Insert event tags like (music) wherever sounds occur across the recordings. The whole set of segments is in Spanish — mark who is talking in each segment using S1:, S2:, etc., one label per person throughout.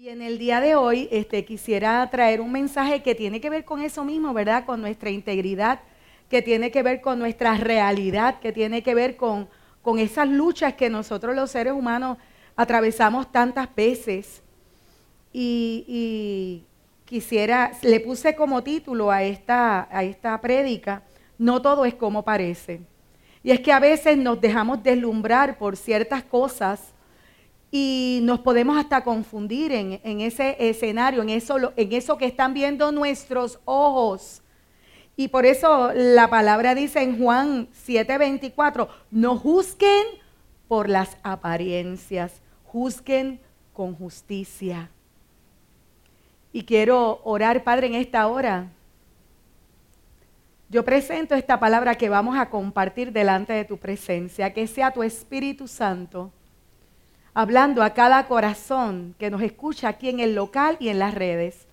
S1: Y en el día de hoy este, quisiera traer un mensaje que tiene que ver con eso mismo, ¿verdad? Con nuestra integridad, que tiene que ver con nuestra realidad, que tiene que ver con, con esas luchas que nosotros los seres humanos atravesamos tantas veces. Y, quisiera, le puse como título a esta, a esta prédica, no todo es como parece. Y es que a veces nos dejamos deslumbrar por ciertas cosas y nos podemos hasta confundir en, ese escenario, en eso, en eso que están viendo nuestros ojos. Y por eso la palabra dice en Juan 7:24, no juzguen por las apariencias, juzguen con justicia. Y quiero orar, Padre, en esta hora. Yo presento esta palabra que vamos a compartir delante de tu presencia, que sea tu Espíritu Santo hablando a cada corazón que nos escucha aquí en el local y en las redes.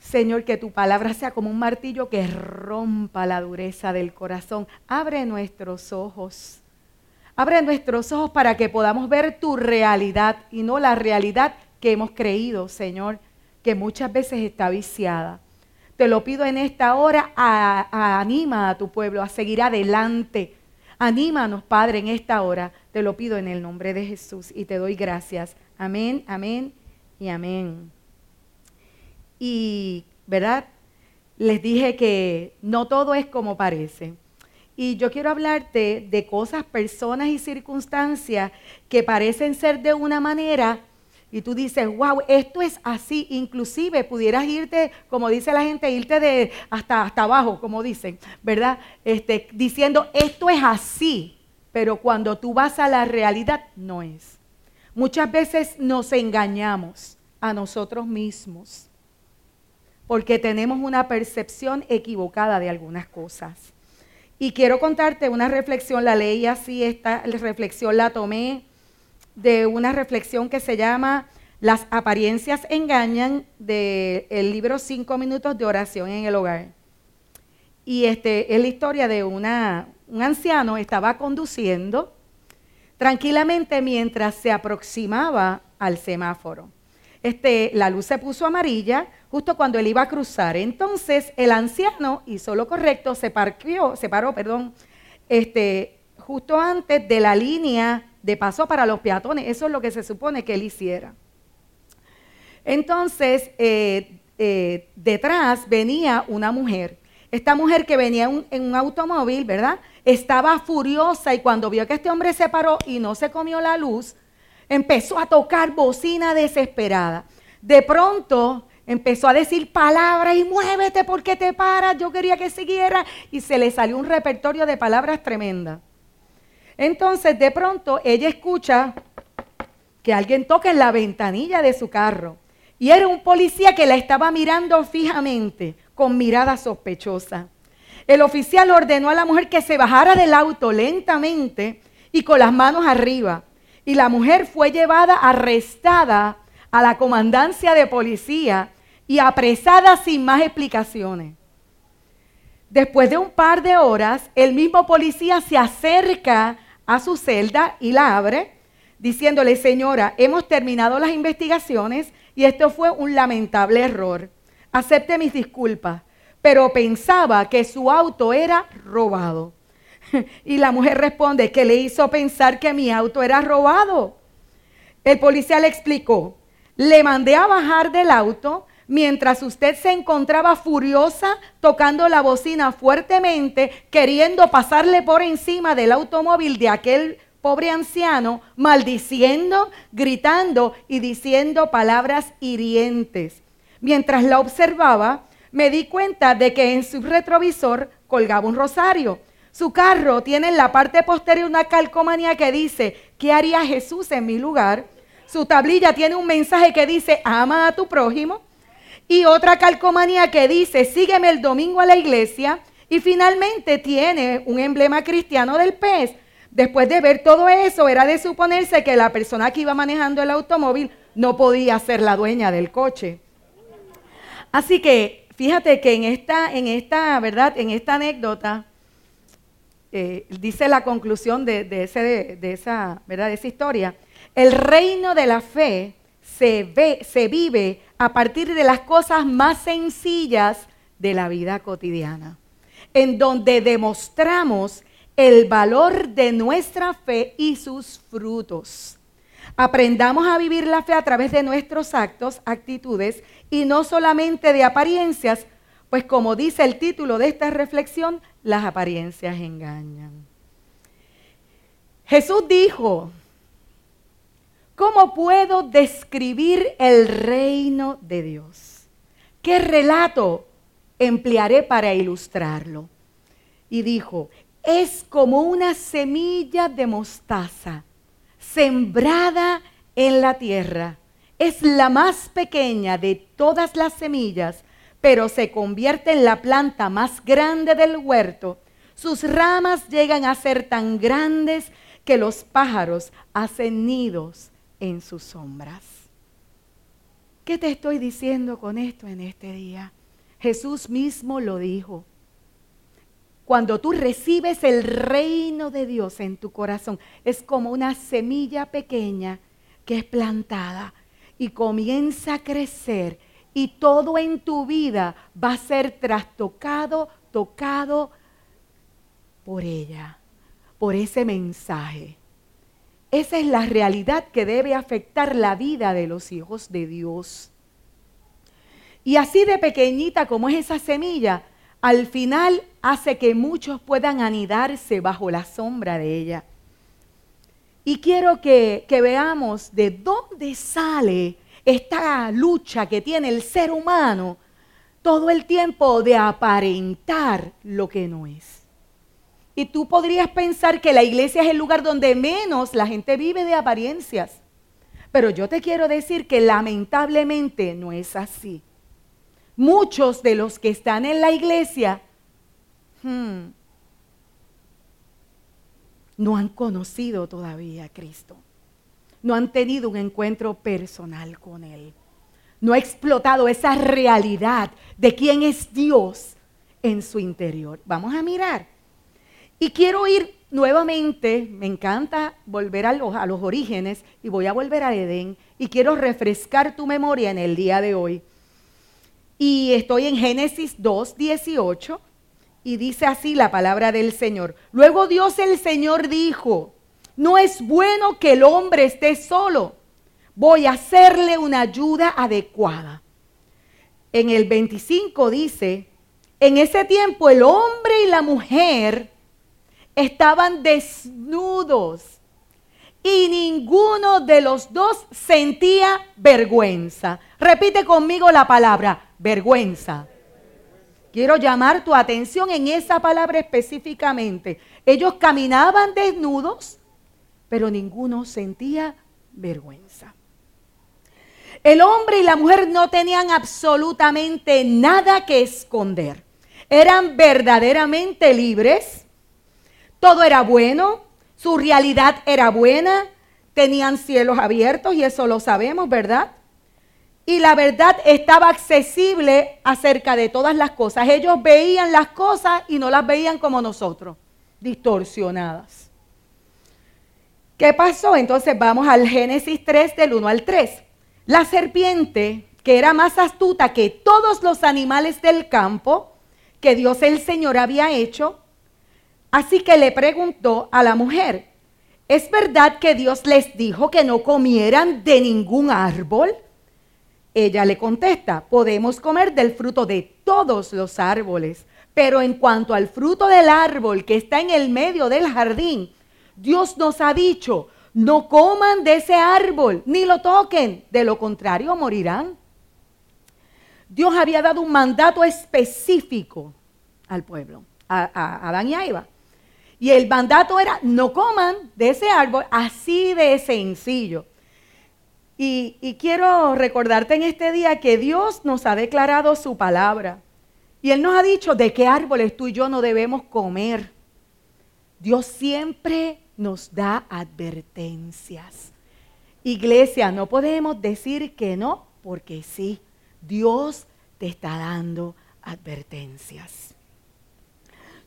S1: Señor, que tu palabra sea como un martillo que rompa la dureza del corazón. Abre nuestros ojos. Abre nuestros ojos para que podamos ver tu realidad y no la realidad que hemos creído, Señor, que muchas veces está viciada. Te lo pido en esta hora, anima a tu pueblo a seguir adelante. Anímanos, Padre, en esta hora te lo pido en el nombre de Jesús y te doy gracias. Amén, amén y amén. Y, ¿verdad? Les dije que no todo es como parece. Y yo quiero hablarte de cosas, personas y circunstancias que parecen ser de una manera y tú dices, wow, esto es así. Inclusive pudieras irte, como dice la gente, irte de hasta, hasta abajo, como dicen, ¿verdad? Este, diciendo, esto es así pero cuando tú vas a la realidad no es. Muchas veces nos engañamos a nosotros mismos porque tenemos una percepción equivocada de algunas cosas. Y quiero contarte una reflexión, la leí así, esta reflexión la tomé de una reflexión que se llama Las apariencias engañan del libro Cinco minutos de oración en el hogar. Y este es la historia de una, un anciano estaba conduciendo tranquilamente mientras se aproximaba al semáforo. Este, la luz se puso amarilla justo cuando él iba a cruzar. Entonces el anciano hizo lo correcto, se, parqueó, se paró, perdón, este, justo antes de la línea de paso para los peatones. Eso es lo que se supone que él hiciera. Entonces, eh, eh, detrás venía una mujer. Esta mujer que venía en un automóvil, ¿verdad? estaba furiosa y cuando vio que este hombre se paró y no se comió la luz, empezó a tocar bocina desesperada. De pronto empezó a decir palabras y muévete porque te paras, yo quería que siguiera y se le salió un repertorio de palabras tremenda. Entonces de pronto ella escucha que alguien toca en la ventanilla de su carro y era un policía que la estaba mirando fijamente con mirada sospechosa. El oficial ordenó a la mujer que se bajara del auto lentamente y con las manos arriba. Y la mujer fue llevada arrestada a la comandancia de policía y apresada sin más explicaciones. Después de un par de horas, el mismo policía se acerca a su celda y la abre, diciéndole, señora, hemos terminado las investigaciones y esto fue un lamentable error. Acepte mis disculpas pero pensaba que su auto era robado. (laughs) Y la mujer responde, que le hizo pensar que mi auto era robado? El policía le explicó, le mandé a bajar del auto mientras usted se encontraba furiosa tocando la bocina fuertemente, queriendo pasarle por encima del automóvil de aquel pobre anciano, maldiciendo, gritando y diciendo palabras hirientes. Mientras la observaba, me di cuenta de que en su retrovisor colgaba un rosario. Su carro tiene en la parte posterior una calcomanía que dice, ¿qué haría Jesús en mi lugar? Su tablilla tiene un mensaje que dice, ama a tu prójimo. Y otra calcomanía que dice, sígueme el domingo a la iglesia. Y finalmente tiene un emblema cristiano del pez. Después de ver todo eso, era de suponerse que la persona que iba manejando el automóvil no podía ser la dueña del coche. Así que fíjate que en esta, en esta, ¿verdad? En esta anécdota, eh, dice la conclusión de, ese, de, esa, ¿verdad? esa historia, el reino de la fe se, ve, se vive a partir de las cosas más sencillas de la vida cotidiana, en donde demostramos el valor de nuestra fe y sus frutos. Aprendamos a vivir la fe a través de nuestros actos, actitudes y no solamente de apariencias, pues como dice el título de esta reflexión, las apariencias engañan. Jesús dijo, ¿cómo puedo describir el reino de Dios? ¿Qué relato emplearé para ilustrarlo? Y dijo, es como una semilla de mostaza sembrada en la tierra. Es la más pequeña de todas las semillas, pero se convierte en la planta más grande del huerto. Sus ramas llegan a ser tan grandes que los pájaros hacen nidos en sus sombras. ¿Qué te estoy diciendo con esto en este día? Jesús mismo lo dijo. Cuando tú recibes el reino de Dios en tu corazón, es como una semilla pequeña que es plantada y comienza a crecer y todo en tu vida va a ser trastocado, tocado por ella por ese mensaje. Esa es la realidad que debe afectar la vida de los hijos de Dios. Y así de pequeñita como es esa semilla, al final hace que muchos puedan anidarse bajo la sombra de ella. Y quiero que, que, veamos de dónde sale esta lucha que tiene el ser humano todo el tiempo de aparentar lo que no es. Y tú podrías pensar que la iglesia es el lugar donde menos la gente vive de apariencias. Pero yo te quiero decir que lamentablemente no es así. Muchos de los que están en la iglesia hmm, no han conocido todavía a Cristo. No han tenido un encuentro personal con Él. No ha explotado esa realidad de quién es Dios en su interior. Vamos a mirar y quiero ir nuevamente, me encanta volver a los, a los orígenes y voy a volver a Edén y quiero refrescar tu memoria en el día de hoy. Y estoy en Génesis 2, 18 y dice así la palabra del Señor. Luego Dios el Señor dijo, no es bueno que el hombre esté solo, voy a hacerle una ayuda adecuada. En el 25 dice, en ese tiempo el hombre y la mujer estaban desnudos y ninguno de los dos sentía vergüenza. Repite conmigo la palabra, vergüenza. Quiero llamar tu atención en esa palabra específicamente. Ellos caminaban desnudos, pero ninguno sentía vergüenza. El hombre y la mujer no tenían absolutamente nada que esconder. Eran verdaderamente libres todo era bueno, su realidad era buena, tenían cielos abiertos y eso lo sabemos, ¿verdad? Y la verdad estaba accesible acerca de todas las cosas. Ellos veían las cosas y no las veían como nosotros, distorsionadas. ¿Qué pasó? Entonces vamos al Génesis 3 del 1 al 3. La serpiente, que era más astuta que todos los animales del campo que Dios el Señor había hecho, Así que le preguntó a la mujer, ¿es verdad que Dios les dijo que no comieran de ningún árbol? Ella le contesta, podemos comer del fruto de todos los árboles, pero en cuanto al fruto del árbol que está en el medio del jardín, Dios nos ha dicho, no coman de ese árbol, ni lo toquen, de lo contrario morirán. Dios había dado un mandato específico al pueblo, a, Adán y a Eva. Y el mandato era, no coman de ese árbol, así de sencillo. Y, y, quiero recordarte en este día que Dios nos ha declarado su palabra. Y Él nos ha dicho de qué árboles tú y yo no debemos comer. Dios siempre nos da advertencias. Iglesia, no podemos decir que no, porque sí, Dios te está dando advertencias.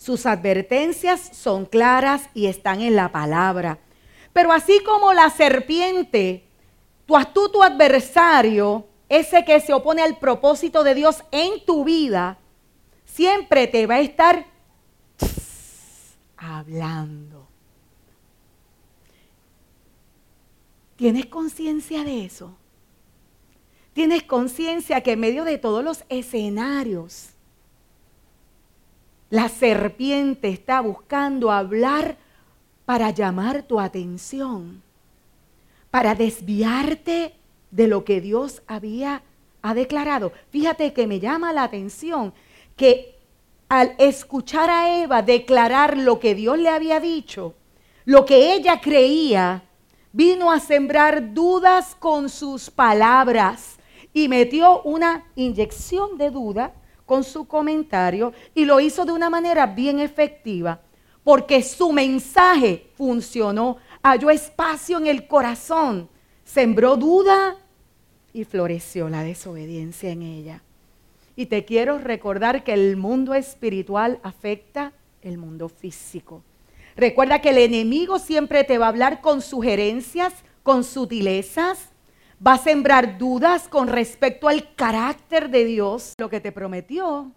S1: Sus advertencias son claras y están en la palabra. Pero así como la serpiente tu astuto adversario, ese que se opone al propósito de Dios en tu vida, siempre te va a estar hablando. ¿Tienes conciencia de eso? ¿Tienes conciencia que en medio de todos los escenarios, la serpiente está buscando hablar para llamar tu atención, para desviarte de lo que Dios había ha declarado. Fíjate que me llama la atención que al escuchar a Eva declarar lo que Dios le había dicho, lo que ella creía, vino a sembrar dudas con sus palabras y metió una inyección de duda con su comentario y lo hizo de una manera bien efectiva porque su mensaje funcionó, halló espacio en el corazón, sembró duda y floreció la desobediencia en ella. Y te quiero recordar que el mundo espiritual afecta el mundo físico. Recuerda que el enemigo siempre te va a hablar con sugerencias, con sutilezas, va a sembrar dudas con respecto al carácter de Dios, lo que te prometió.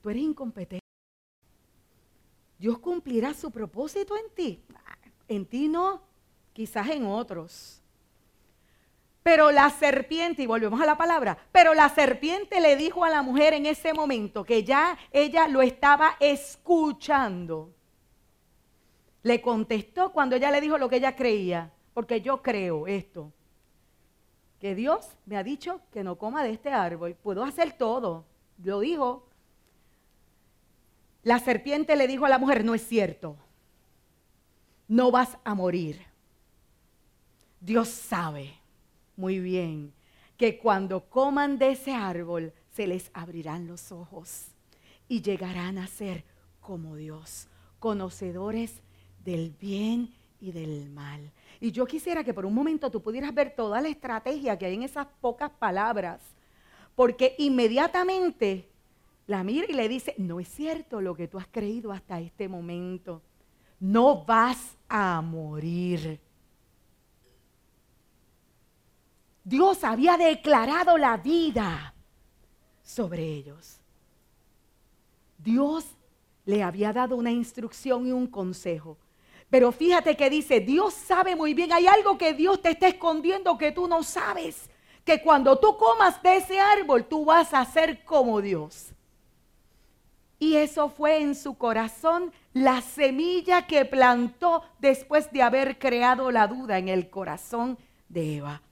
S1: Tú eres incompetente. Dios cumplirá su propósito en ti. En ti no, quizás en otros. Pero la serpiente, y volvemos a la palabra, pero la serpiente le dijo a la mujer en ese momento que ya ella lo estaba escuchando. Le contestó cuando ella le dijo lo que ella creía, porque yo creo esto, que Dios me ha dicho que no coma de este árbol, puedo hacer todo, lo dijo, la serpiente le dijo a la mujer, no es cierto, no vas a morir. Dios sabe muy bien que cuando coman de ese árbol se les abrirán los ojos y llegarán a ser como Dios, conocedores del bien y del mal. Y yo quisiera que por un momento tú pudieras ver toda la estrategia que hay en esas pocas palabras, porque inmediatamente la mira y le dice, no es cierto lo que tú has creído hasta este momento. No vas a morir. Dios había declarado la vida sobre ellos. Dios le había dado una instrucción y un consejo. Pero fíjate que dice, Dios sabe muy bien, hay algo que Dios te está escondiendo que tú no sabes. Que cuando tú comas de ese árbol, tú vas a ser como Dios. Y eso fue en su corazón la semilla que plantó después de haber creado la duda en el corazón de Eva.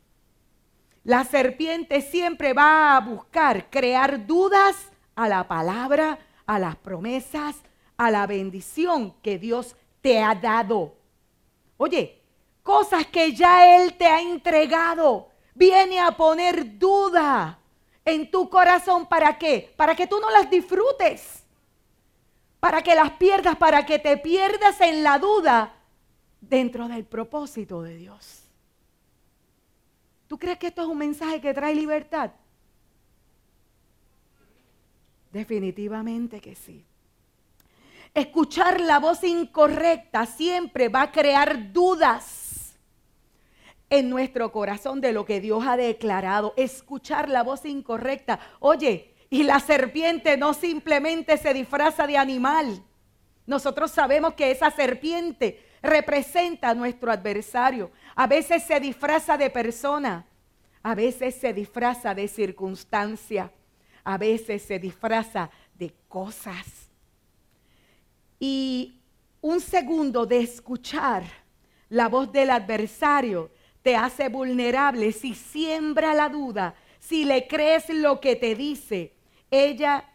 S1: La serpiente siempre va a buscar crear dudas a la palabra, a las promesas, a la bendición que Dios te ha dado. Oye, cosas que ya Él te ha entregado. Viene a poner duda en tu corazón. ¿Para qué? Para que tú no las disfrutes para que las pierdas, para que te pierdas en la duda dentro del propósito de Dios. ¿Tú crees que esto es un mensaje que trae libertad? Definitivamente que sí. Escuchar la voz incorrecta siempre va a crear dudas en nuestro corazón de lo que Dios ha declarado. Escuchar la voz incorrecta. Oye, y la serpiente no simplemente se disfraza de animal. Nosotros sabemos que esa serpiente representa a nuestro adversario. A veces se disfraza de persona, a veces se disfraza de circunstancia, a veces se disfraza de cosas. Y un segundo de escuchar la voz del adversario te hace vulnerable si siembra la duda, si le crees lo que te dice, ella,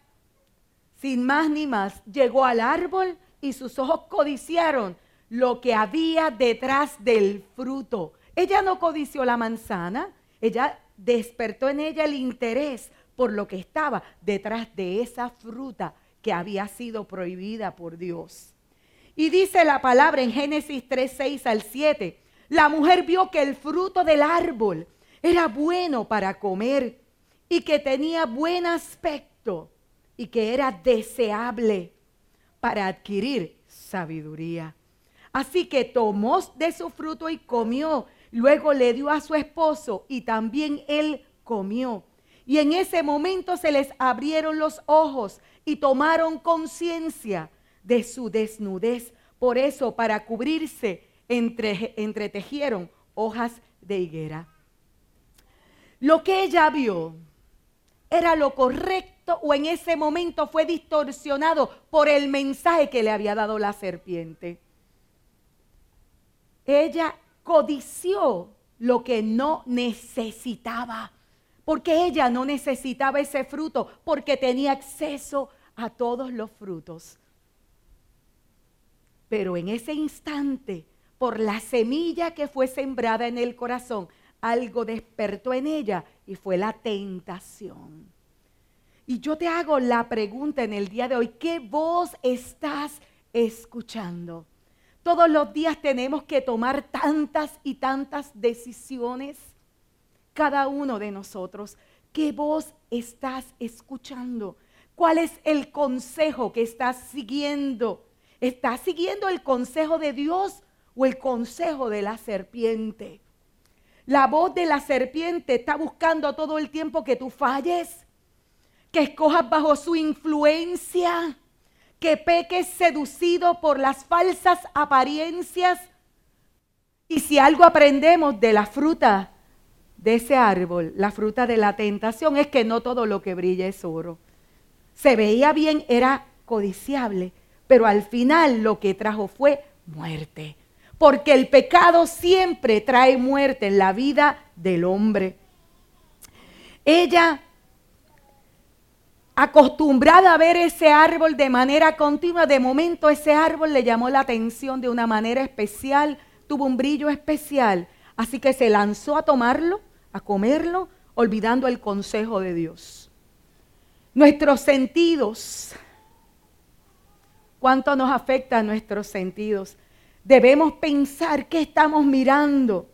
S1: sin más ni más, llegó al árbol y sus ojos codiciaron lo que había detrás del fruto. Ella no codició la manzana, ella despertó en ella el interés por lo que estaba detrás de esa fruta que había sido prohibida por Dios. Y dice la palabra en Génesis 3, 6 al 7, la mujer vio que el fruto del árbol era bueno para comer y que tenía buen aspecto y que era deseable para adquirir sabiduría. Así que tomó de su fruto y comió, Luego le dio a su esposo y también él comió. Y en ese momento se les abrieron los ojos y tomaron conciencia de su desnudez. Por eso, para cubrirse, entre, entretejieron hojas de higuera. Lo que ella vio era lo correcto o en ese momento fue distorsionado por el mensaje que le había dado la serpiente. Ella codició lo que no necesitaba, porque ella no necesitaba ese fruto, porque tenía acceso a todos los frutos. Pero en ese instante, por la semilla que fue sembrada en el corazón, algo despertó en ella y fue la tentación. Y yo te hago la pregunta en el día de hoy, ¿qué voz estás escuchando? Todos los días tenemos que tomar tantas y tantas decisiones, cada uno de nosotros. ¿Qué voz estás escuchando? ¿Cuál es el consejo que estás siguiendo? ¿Estás siguiendo el consejo de Dios o el consejo de la serpiente? La voz de la serpiente está buscando todo el tiempo que tú falles, que escojas bajo su influencia, que peques seducido por las falsas apariencias. Y si algo aprendemos de la fruta de ese árbol, la fruta de la tentación, es que no todo lo que brilla es oro. Se veía bien, era codiciable, pero al final lo que trajo fue muerte porque el pecado siempre trae muerte en la vida del hombre. Ella, acostumbrada a ver ese árbol de manera continua, de momento ese árbol le llamó la atención de una manera especial, tuvo un brillo especial, así que se lanzó a tomarlo, a comerlo, olvidando el consejo de Dios. Nuestros sentidos, ¿cuánto nos afecta a nuestros sentidos? debemos pensar qué estamos mirando,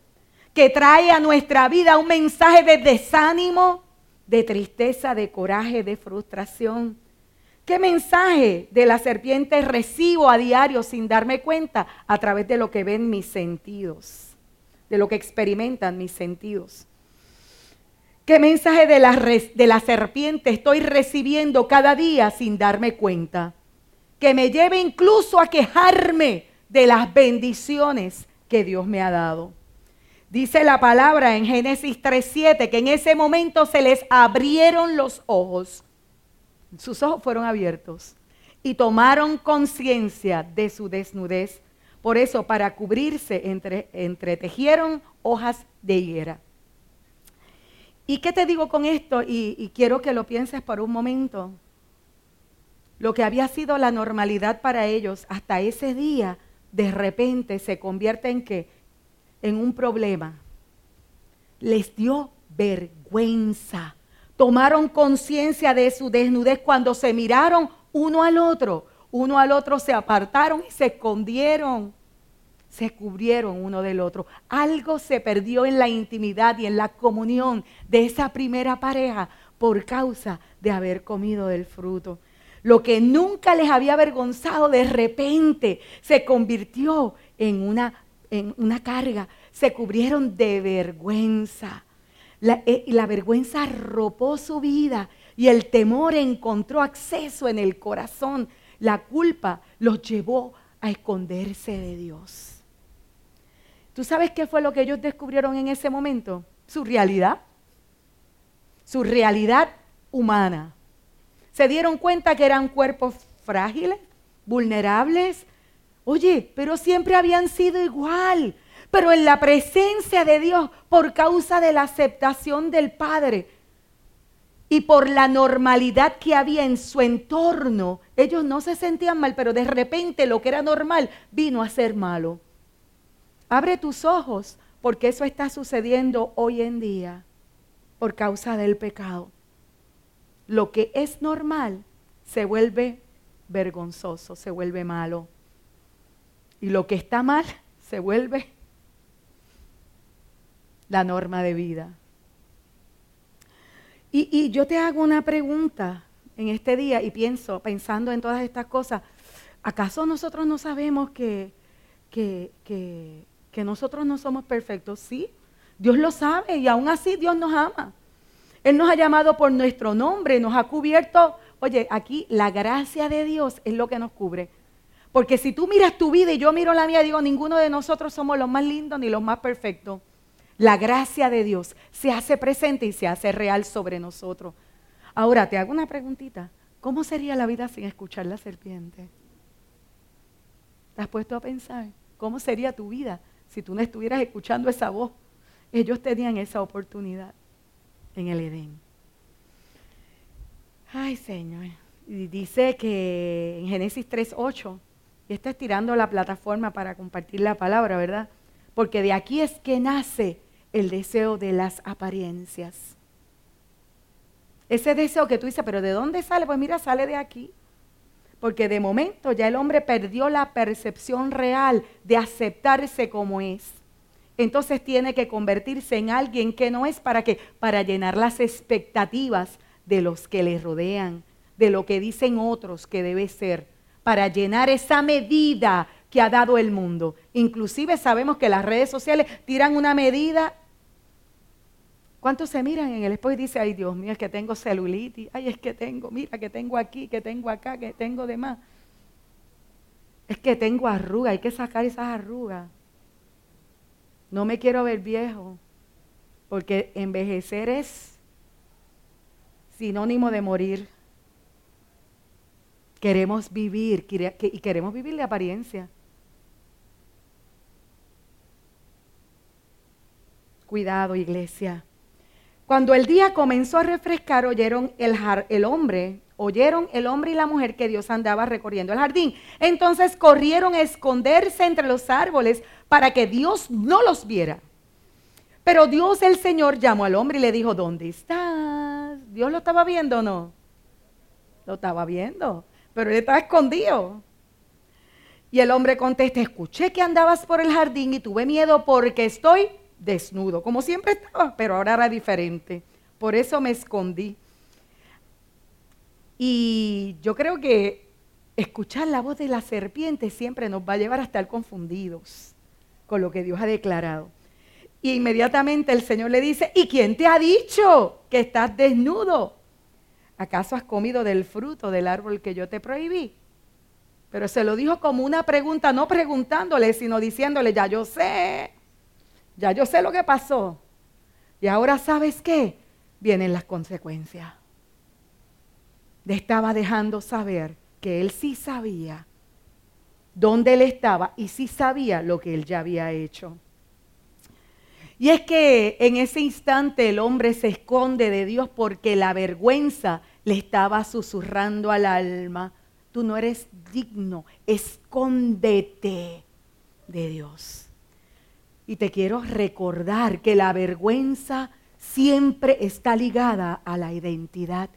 S1: que trae a nuestra vida un mensaje de desánimo, de tristeza, de coraje, de frustración. ¿Qué mensaje de la serpiente recibo a diario sin darme cuenta a través de lo que ven mis sentidos, de lo que experimentan mis sentidos? ¿Qué mensaje de la, de la serpiente estoy recibiendo cada día sin darme cuenta? Que me lleve incluso a quejarme de las bendiciones que Dios me ha dado. Dice la palabra en Génesis 3.7 que en ese momento se les abrieron los ojos. Sus ojos fueron abiertos y tomaron conciencia de su desnudez. Por eso, para cubrirse, entre, entretejieron hojas de higuera. ¿Y qué te digo con esto? Y, quiero que lo pienses por un momento. Lo que había sido la normalidad para ellos hasta ese día de repente se convierte en qué? En un problema. Les dio vergüenza. Tomaron conciencia de su desnudez cuando se miraron uno al otro. Uno al otro se apartaron y se escondieron. Se cubrieron uno del otro. Algo se perdió en la intimidad y en la comunión de esa primera pareja por causa de haber comido del fruto. Lo que nunca les había avergonzado de repente se convirtió en una, en una carga. Se cubrieron de vergüenza. La, eh, la vergüenza arropó su vida y el temor encontró acceso en el corazón. La culpa los llevó a esconderse de Dios. ¿Tú sabes qué fue lo que ellos descubrieron en ese momento? Su realidad. Su realidad humana se dieron cuenta que eran cuerpos frágiles, vulnerables. Oye, pero siempre habían sido igual. Pero en la presencia de Dios, por causa de la aceptación del Padre y por la normalidad que había en su entorno, ellos no se sentían mal, pero de repente lo que era normal vino a ser malo. Abre tus ojos, porque eso está sucediendo hoy en día por causa del pecado lo que es normal se vuelve vergonzoso, se vuelve malo. Y lo que está mal (laughs) se vuelve la norma de vida. Y, yo te hago una pregunta en este día y pienso, pensando en todas estas cosas, ¿acaso nosotros no sabemos que, que, que nosotros no somos perfectos, sí. Dios lo sabe y aún así Dios nos ama. Él nos ha llamado por nuestro nombre, nos ha cubierto. Oye, aquí la gracia de Dios es lo que nos cubre. Porque si tú miras tu vida y yo miro la mía, digo, ninguno de nosotros somos los más lindos ni los más perfectos. La gracia de Dios se hace presente y se hace real sobre nosotros. Ahora, te hago una preguntita. ¿Cómo sería la vida sin escuchar la serpiente? ¿Te has puesto a pensar? ¿Cómo sería tu vida si tú no estuvieras escuchando esa voz? Ellos tenían esa oportunidad en el Edén. Ay, Señor. Y dice que en Génesis 3.8, y está estirando la plataforma para compartir la palabra, ¿verdad? Porque de aquí es que nace el deseo de las apariencias. Ese deseo que tú dices, pero ¿de dónde sale? Pues mira, sale de aquí. Porque de momento ya el hombre perdió la percepción real de aceptarse como es. Entonces tiene que convertirse en alguien que no es para qué, para llenar las expectativas de los que le rodean, de lo que dicen otros que debe ser, para llenar esa medida que ha dado el mundo. Inclusive sabemos que las redes sociales tiran una medida. ¿Cuántos se miran en el espejo y dicen, ay Dios mío, es que tengo celulitis, ay es que tengo, mira que tengo aquí, que tengo acá, que tengo demás? Es que tengo arrugas, hay que sacar esas arrugas. No me quiero ver viejo, porque envejecer es sinónimo de morir. Queremos vivir y queremos vivir de apariencia. Cuidado, iglesia. Cuando el día comenzó a refrescar, oyeron el, el, hombre, oyeron el hombre y la mujer que Dios andaba recorriendo el jardín. Entonces corrieron a esconderse entre los árboles para que Dios no los viera. Pero Dios el Señor llamó al hombre y le dijo, ¿dónde estás? ¿Dios lo estaba viendo o no? Lo estaba viendo, pero él estaba escondido. Y el hombre contesta, escuché que andabas por el jardín y tuve miedo porque estoy desnudo, como siempre estaba, pero ahora era diferente. Por eso me escondí. Y yo creo que escuchar la voz de la serpiente siempre nos va a llevar a estar confundidos con lo que Dios ha declarado. Y inmediatamente el Señor le dice, ¿y quién te ha dicho que estás desnudo? ¿Acaso has comido del fruto del árbol que yo te prohibí? Pero se lo dijo como una pregunta, no preguntándole, sino diciéndole, ya yo sé, ya yo sé lo que pasó. Y ahora sabes qué? Vienen las consecuencias. Le estaba dejando saber que él sí sabía dónde él estaba y sí sabía lo que él ya había hecho. Y es que en ese instante el hombre se esconde de Dios porque la vergüenza le estaba susurrando al alma, tú no eres digno, escóndete de Dios. Y te quiero recordar que la vergüenza siempre está ligada a la identidad.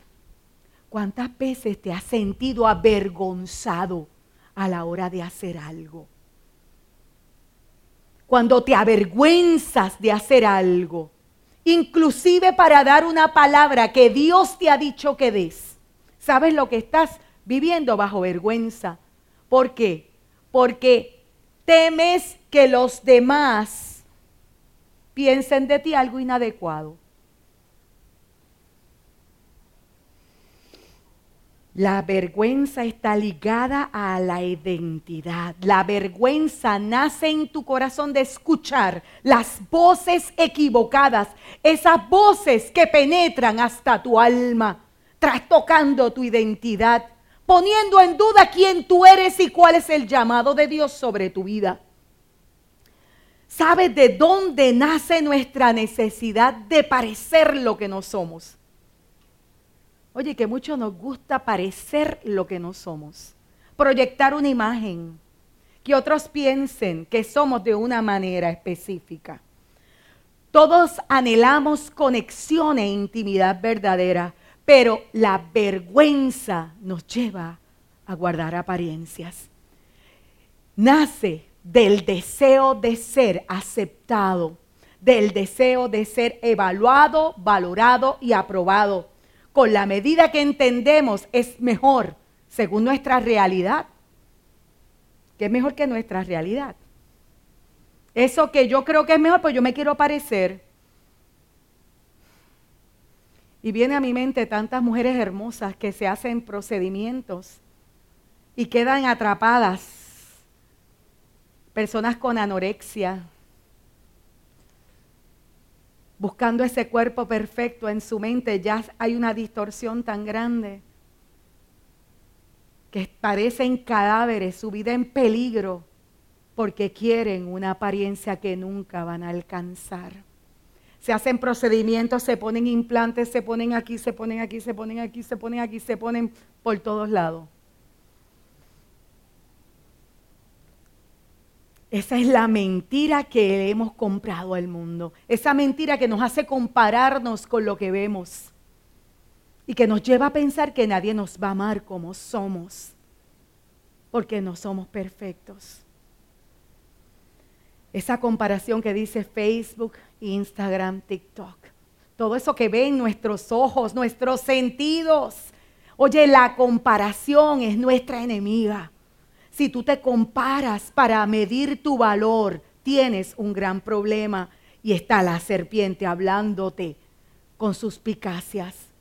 S1: ¿Cuántas veces te has sentido avergonzado a la hora de hacer algo? Cuando te avergüenzas de hacer algo, inclusive para dar una palabra que Dios te ha dicho que des. ¿Sabes lo que estás viviendo bajo vergüenza? ¿Por qué? Porque temes que los demás piensen de ti algo inadecuado. La vergüenza está ligada a la identidad. La vergüenza nace en tu corazón de escuchar las voces equivocadas, esas voces que penetran hasta tu alma, trastocando tu identidad poniendo en duda quién tú eres y cuál es el llamado de Dios sobre tu vida. ¿Sabes de dónde nace nuestra necesidad de parecer lo que no somos? Oye, que mucho nos gusta parecer lo que no somos. Proyectar una imagen. Que otros piensen que somos de una manera específica. Todos anhelamos conexión e intimidad verdadera. Pero la vergüenza nos lleva a guardar apariencias. Nace del deseo de ser aceptado, del deseo de ser evaluado, valorado y aprobado. Con la medida que entendemos es mejor según nuestra realidad. ¿Qué es mejor que nuestra realidad? Eso que yo creo que es mejor, pues yo me quiero parecer. Y viene a mi mente tantas mujeres hermosas que se hacen procedimientos y quedan atrapadas. Personas con anorexia, buscando ese cuerpo perfecto en su mente, ya hay una distorsión tan grande que parecen cadáveres, su vida en peligro, porque quieren una apariencia que nunca van a alcanzar. Se hacen procedimientos, se ponen implantes, se ponen aquí, se ponen aquí, se ponen aquí, se ponen aquí, se ponen por todos lados. Esa es la mentira que hemos comprado al mundo. Esa mentira que nos hace compararnos con lo que vemos y que nos lleva a pensar que nadie nos va a amar como somos, porque no somos perfectos. Esa comparación que dice Facebook, Instagram, TikTok, todo eso que ven nuestros ojos, nuestros sentidos. Oye, la comparación es nuestra enemiga. Si tú te comparas para medir tu valor, tienes un gran problema y está la serpiente hablándote con sus picacias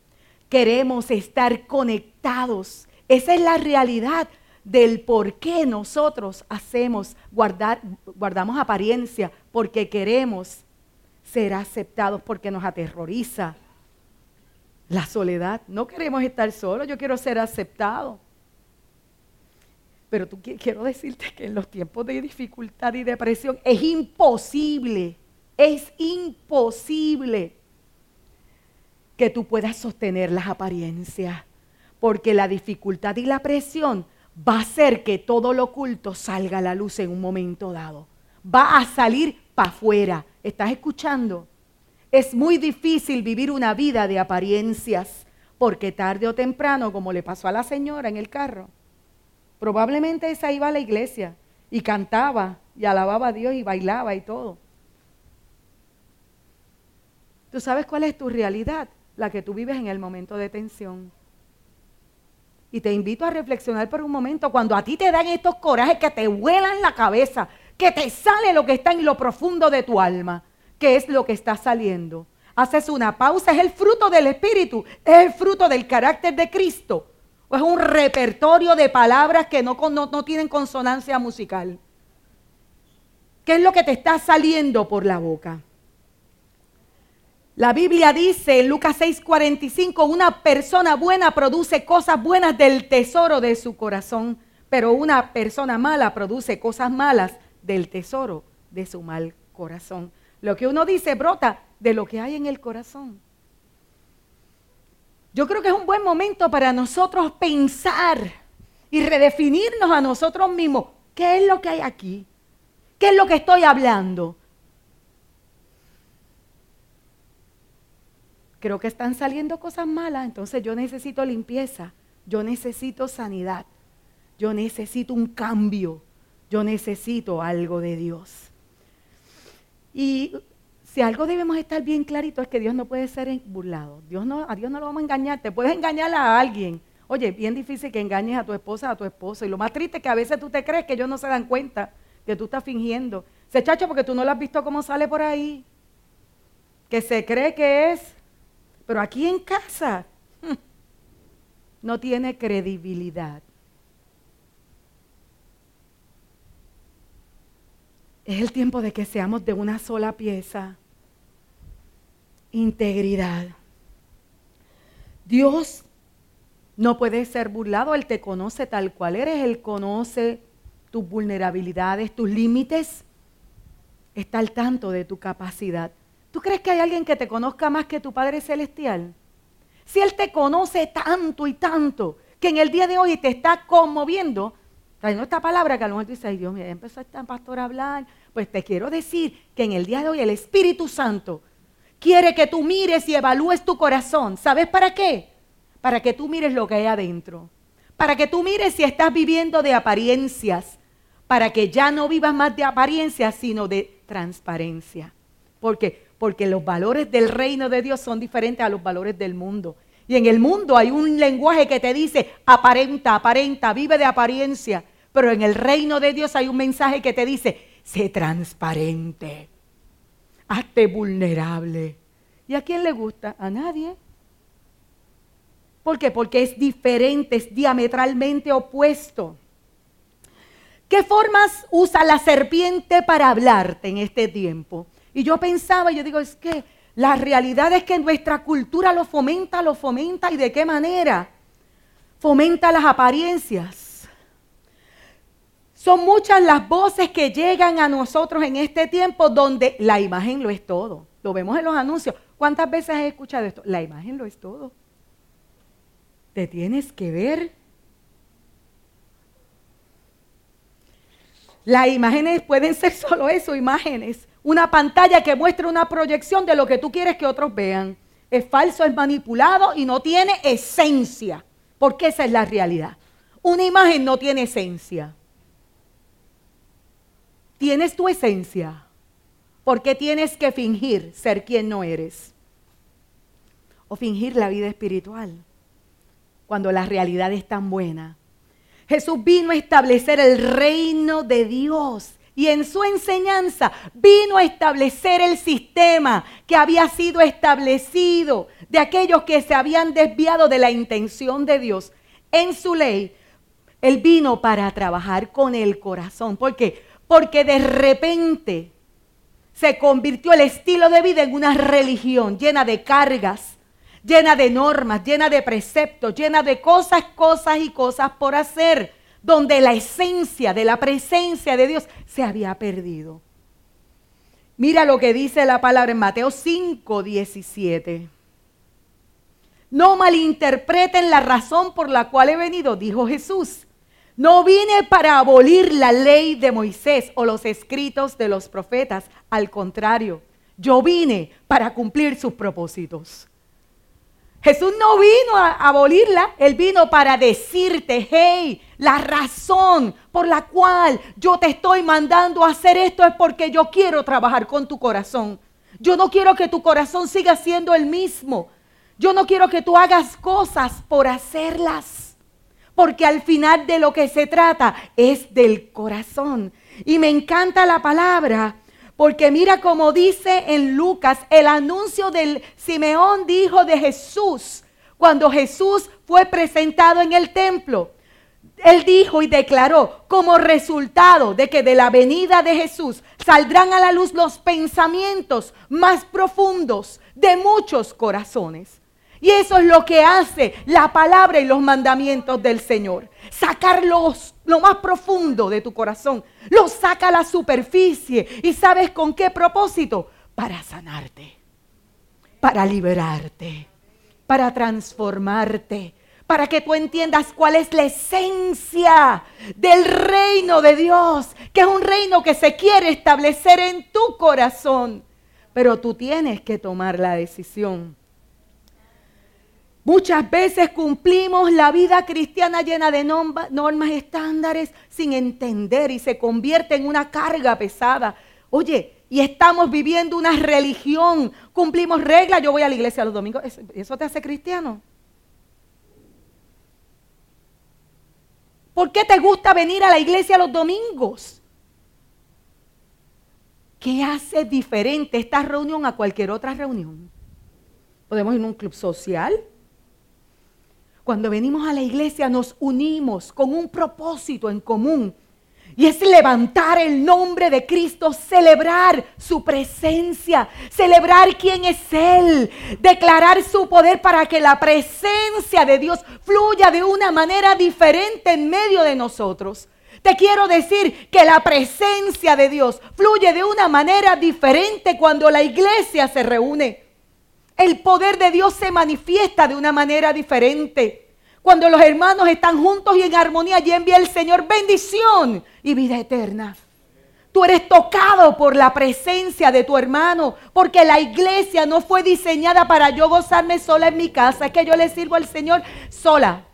S1: queremos estar conectados. Esa es la realidad del por qué nosotros hacemos, guardar, guardamos apariencia, porque queremos ser aceptados, porque nos aterroriza la soledad. No queremos estar solos, yo quiero ser aceptado. Pero tú, quiero decirte que en los tiempos de dificultad y depresión es imposible, es imposible que tú puedas sostener las apariencias, porque la dificultad y la presión va a hacer que todo lo oculto salga a la luz en un momento dado. Va a salir para afuera. ¿Estás escuchando? Es muy difícil vivir una vida de apariencias, porque tarde o temprano, como le pasó a la señora en el carro, probablemente esa iba a la iglesia y cantaba y alababa a Dios y bailaba y todo. ¿Tú sabes cuál es tu realidad? la que tú vives en el momento de tensión. Y te invito a reflexionar por un momento, cuando a ti te dan estos corajes que te vuelan la cabeza, que te sale lo que está en lo profundo de tu alma, ¿qué es lo que está saliendo? Haces una pausa, es el fruto del Espíritu, es el fruto del carácter de Cristo. O es un repertorio de palabras que no, no, no tienen consonancia musical. ¿Qué es lo que te está saliendo por la boca? La Biblia dice en Lucas 6:45, una persona buena produce cosas buenas del tesoro de su corazón, pero una persona mala produce cosas malas del tesoro de su mal corazón. Lo que uno dice brota de lo que hay en el corazón. Yo creo que es un buen momento para nosotros pensar y redefinirnos a nosotros mismos. ¿Qué es lo que hay aquí? ¿Qué es lo que estoy hablando? creo que están saliendo cosas malas, entonces yo necesito limpieza, yo necesito sanidad, yo necesito un cambio, yo necesito algo de Dios. Y si algo debemos estar bien clarito es que Dios no puede ser burlado. Dios no, a Dios no lo vamos a engañar. Te puedes engañar a alguien. Oye, bien difícil que engañes a tu esposa, a tu esposo. Y lo más triste es que a veces tú te crees que ellos no se dan cuenta que tú estás fingiendo. Se chacho porque tú no lo has visto cómo sale por ahí. Que se cree que es pero aquí en casa (laughs) no tiene credibilidad. Es el tiempo de que seamos de una sola pieza. Integridad. Dios no puede ser burlado, Él te conoce tal cual eres, Él conoce tus vulnerabilidades, tus límites, está al tanto de tu capacidad. ¿Tú crees que hay alguien que te conozca más que tu Padre Celestial? Si Él te conoce tanto y tanto, que en el día de hoy te está conmoviendo, trayendo esta palabra que a lo mejor tú dices, ay Dios mío, empezó esta pastor a hablar. Pues te quiero decir que en el día de hoy el Espíritu Santo quiere que tú mires y evalúes tu corazón. ¿Sabes para qué? Para que tú mires lo que hay adentro. Para que tú mires si estás viviendo de apariencias. Para que ya no vivas más de apariencias, sino de transparencia. Porque porque los valores del reino de Dios son diferentes a los valores del mundo. Y en el mundo hay un lenguaje que te dice, aparenta, aparenta, vive de apariencia. Pero en el reino de Dios hay un mensaje que te dice, sé transparente, hazte vulnerable. ¿Y a quién le gusta? A nadie. ¿Por qué? Porque es diferente, es diametralmente opuesto. ¿Qué formas usa la serpiente para hablarte en este tiempo? Y yo pensaba, yo digo, es que la realidad es que nuestra cultura lo fomenta, lo fomenta y de qué manera. Fomenta las apariencias. Son muchas las voces que llegan a nosotros en este tiempo donde la imagen lo es todo. Lo vemos en los anuncios. ¿Cuántas veces has escuchado esto? La imagen lo es todo. Te tienes que ver. Las imágenes pueden ser (laughs) solo eso, imágenes. Una pantalla que muestra una proyección de lo que tú quieres que otros vean. Es falso, es manipulado y no tiene esencia. Porque esa es la realidad. Una imagen no tiene esencia. Tienes tu esencia. ¿Por qué tienes que fingir ser quien no eres? O fingir la vida espiritual cuando la realidad es tan buena. Jesús vino a establecer el reino de Dios y en su enseñanza vino a establecer el sistema que había sido establecido de aquellos que se habían desviado de la intención de Dios en su ley. Él vino para trabajar con el corazón. ¿Por qué? Porque de repente se convirtió el estilo de vida en una religión llena de cargas, llena de normas, llena de preceptos, llena de cosas, cosas y cosas por hacer, donde la esencia de la presencia de Dios se había perdido. Mira lo que dice la palabra en Mateo 5, 17. No malinterpreten la razón por la cual he venido, dijo Jesús. No vine para abolir la ley de Moisés o los escritos de los profetas. Al contrario, yo vine para cumplir sus propósitos. Jesús no vino a abolirla, Él vino para decirte, hey, la razón por la cual yo te estoy mandando a hacer esto es porque yo quiero trabajar con tu corazón. Yo no quiero que tu corazón siga siendo el mismo. Yo no quiero que tú hagas cosas por hacerlas. Porque al final de lo que se trata es del corazón. Y me encanta la palabra porque mira como dice en Lucas, el anuncio del Simeón dijo de Jesús, cuando Jesús fue presentado en el templo. Él dijo y declaró como resultado de que de la venida de Jesús saldrán a la luz los pensamientos más profundos de muchos corazones. Y eso es lo que hace la palabra y los mandamientos del Señor. Sacar lo más profundo de tu corazón. Lo saca a la superficie. ¿Y sabes con qué propósito? Para sanarte. Para liberarte. Para transformarte. Para que tú entiendas cuál es la esencia del reino de Dios. Que es un reino que se quiere establecer en tu corazón. Pero tú tienes que tomar la decisión Muchas veces cumplimos la vida cristiana llena de normas estándares sin entender y se convierte en una carga pesada. Oye, y estamos viviendo una religión, cumplimos reglas, yo voy a la iglesia los domingos, ¿eso te hace cristiano? ¿Por qué te gusta venir a la iglesia los domingos? ¿Qué hace diferente esta reunión a cualquier otra reunión? Podemos ir a un club social, cuando venimos a la iglesia nos unimos con un propósito en común. Y es levantar el nombre de Cristo, celebrar su presencia, celebrar quién es Él, declarar su poder para que la presencia de Dios fluya de una manera diferente en medio de nosotros. Te quiero decir que la presencia de Dios fluye de una manera diferente cuando la iglesia se reúne. El poder de Dios se manifiesta de una manera diferente. Cuando los hermanos están juntos y en armonía, allí envía el Señor bendición y vida eterna. Tú eres tocado por la presencia de tu hermano, porque la iglesia no fue diseñada para yo gozarme sola en mi casa, es que yo le sirvo al Señor sola.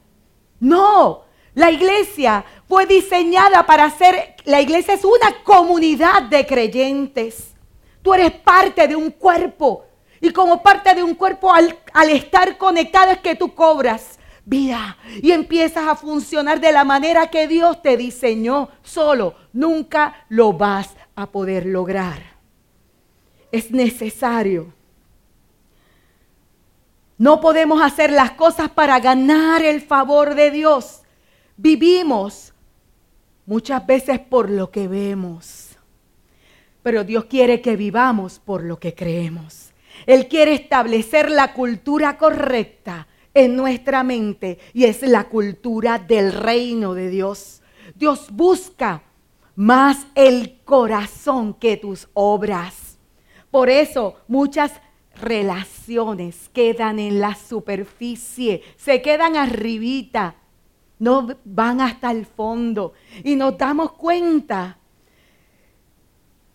S1: No, la iglesia fue diseñada para ser, la iglesia es una comunidad de creyentes. Tú eres parte de un cuerpo. Y como parte de un cuerpo, al, estar conectado es que tú cobras vida y empiezas a funcionar de la manera que Dios te diseñó. Solo, nunca lo vas a poder lograr. Es necesario. No podemos hacer las cosas para ganar el favor de Dios. Vivimos muchas veces por lo que vemos. Pero Dios quiere que vivamos por lo que creemos. Él quiere establecer la cultura correcta en nuestra mente y es la cultura del reino de Dios. Dios busca más el corazón que tus obras. Por eso muchas relaciones quedan en la superficie, se quedan arribita, no van hasta el fondo y nos damos cuenta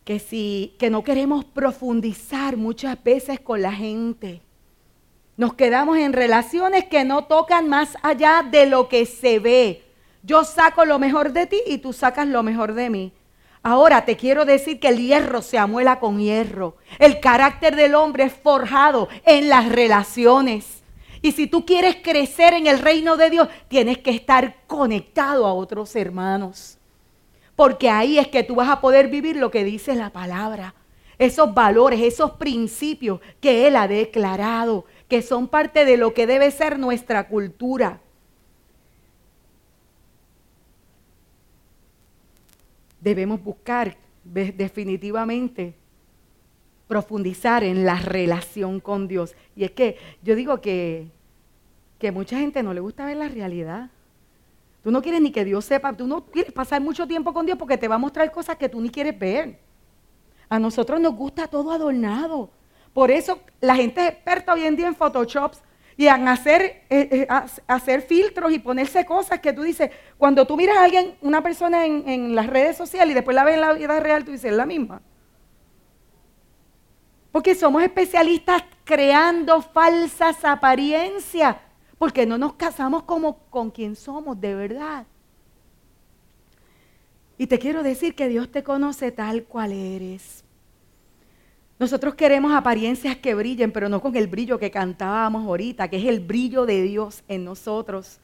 S1: que si que no queremos profundizar muchas veces con la gente. Nos quedamos en relaciones que no tocan más allá de lo que se ve. Yo saco lo mejor de ti y tú sacas lo mejor de mí. Ahora te quiero decir que el hierro se amuela con hierro. El carácter del hombre es forjado en las relaciones. Y si tú quieres crecer en el reino de Dios, tienes que estar conectado a otros hermanos. Porque ahí es que tú vas a poder vivir lo que dice la palabra. Esos valores, esos principios que Él ha declarado, que son parte de lo que debe ser nuestra cultura. Debemos buscar definitivamente profundizar en la relación con Dios. Y es que yo digo que, que mucha gente no le gusta ver la realidad. Tú no quieres ni que Dios sepa, tú no quieres pasar mucho tiempo con Dios porque te va a mostrar cosas que tú ni quieres ver. A nosotros nos gusta todo adornado. Por eso la gente es experta hoy en día en Photoshop y en hacer, eh, eh, hacer filtros y ponerse cosas que tú dices, cuando tú miras a alguien, una persona en, en las redes sociales y después la ves en la vida real, tú dices, es la misma. Porque somos especialistas creando falsas apariencias porque no nos casamos como con quien somos de verdad. Y te quiero decir que Dios te conoce tal cual eres. Nosotros queremos apariencias que brillen, pero no con el brillo que cantábamos ahorita, que es el brillo de Dios en nosotros.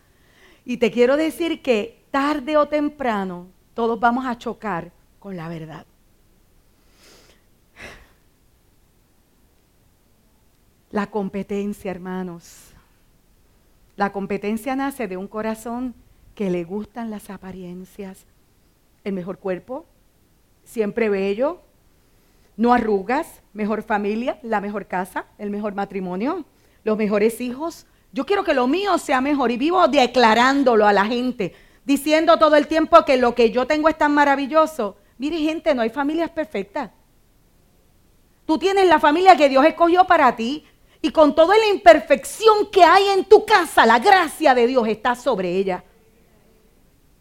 S1: Y te quiero decir que tarde o temprano todos vamos a chocar con la verdad. La competencia, hermanos. La competencia nace de un corazón que le gustan las apariencias. El mejor cuerpo, siempre bello, no arrugas, mejor familia, la mejor casa, el mejor matrimonio, los mejores hijos. Yo quiero que lo mío sea mejor y vivo declarándolo a la gente, diciendo todo el tiempo que lo que yo tengo es tan maravilloso. Mire gente, no hay familias perfectas. Tú tienes la familia que Dios escogió para ti. Y con toda la imperfección que hay en tu casa, la gracia de Dios está sobre ella.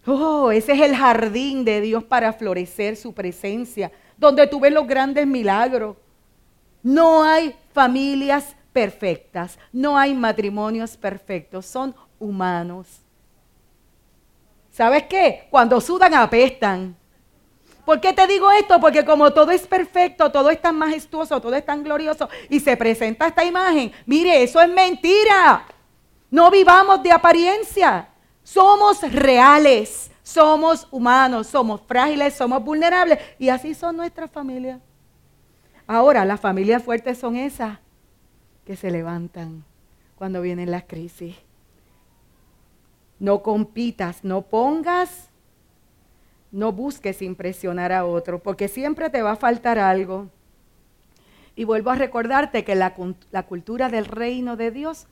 S1: Oh, ese es el jardín de Dios para florecer su presencia, donde tú ves los grandes milagros. No hay familias perfectas, no hay matrimonios perfectos, son humanos. ¿Sabes qué? Cuando sudan apestan. ¿Por qué te digo esto? Porque como todo es perfecto, todo es tan majestuoso, todo es tan glorioso y se presenta esta imagen, mire, eso es mentira. No vivamos de apariencia. Somos reales, somos humanos, somos frágiles, somos vulnerables y así son nuestras familias. Ahora, las familias fuertes son esas que se levantan cuando vienen las crisis. No compitas, no pongas no busques impresionar a otro, porque siempre te va a faltar algo. Y vuelvo a recordarte que la, la, cultura del reino de Dios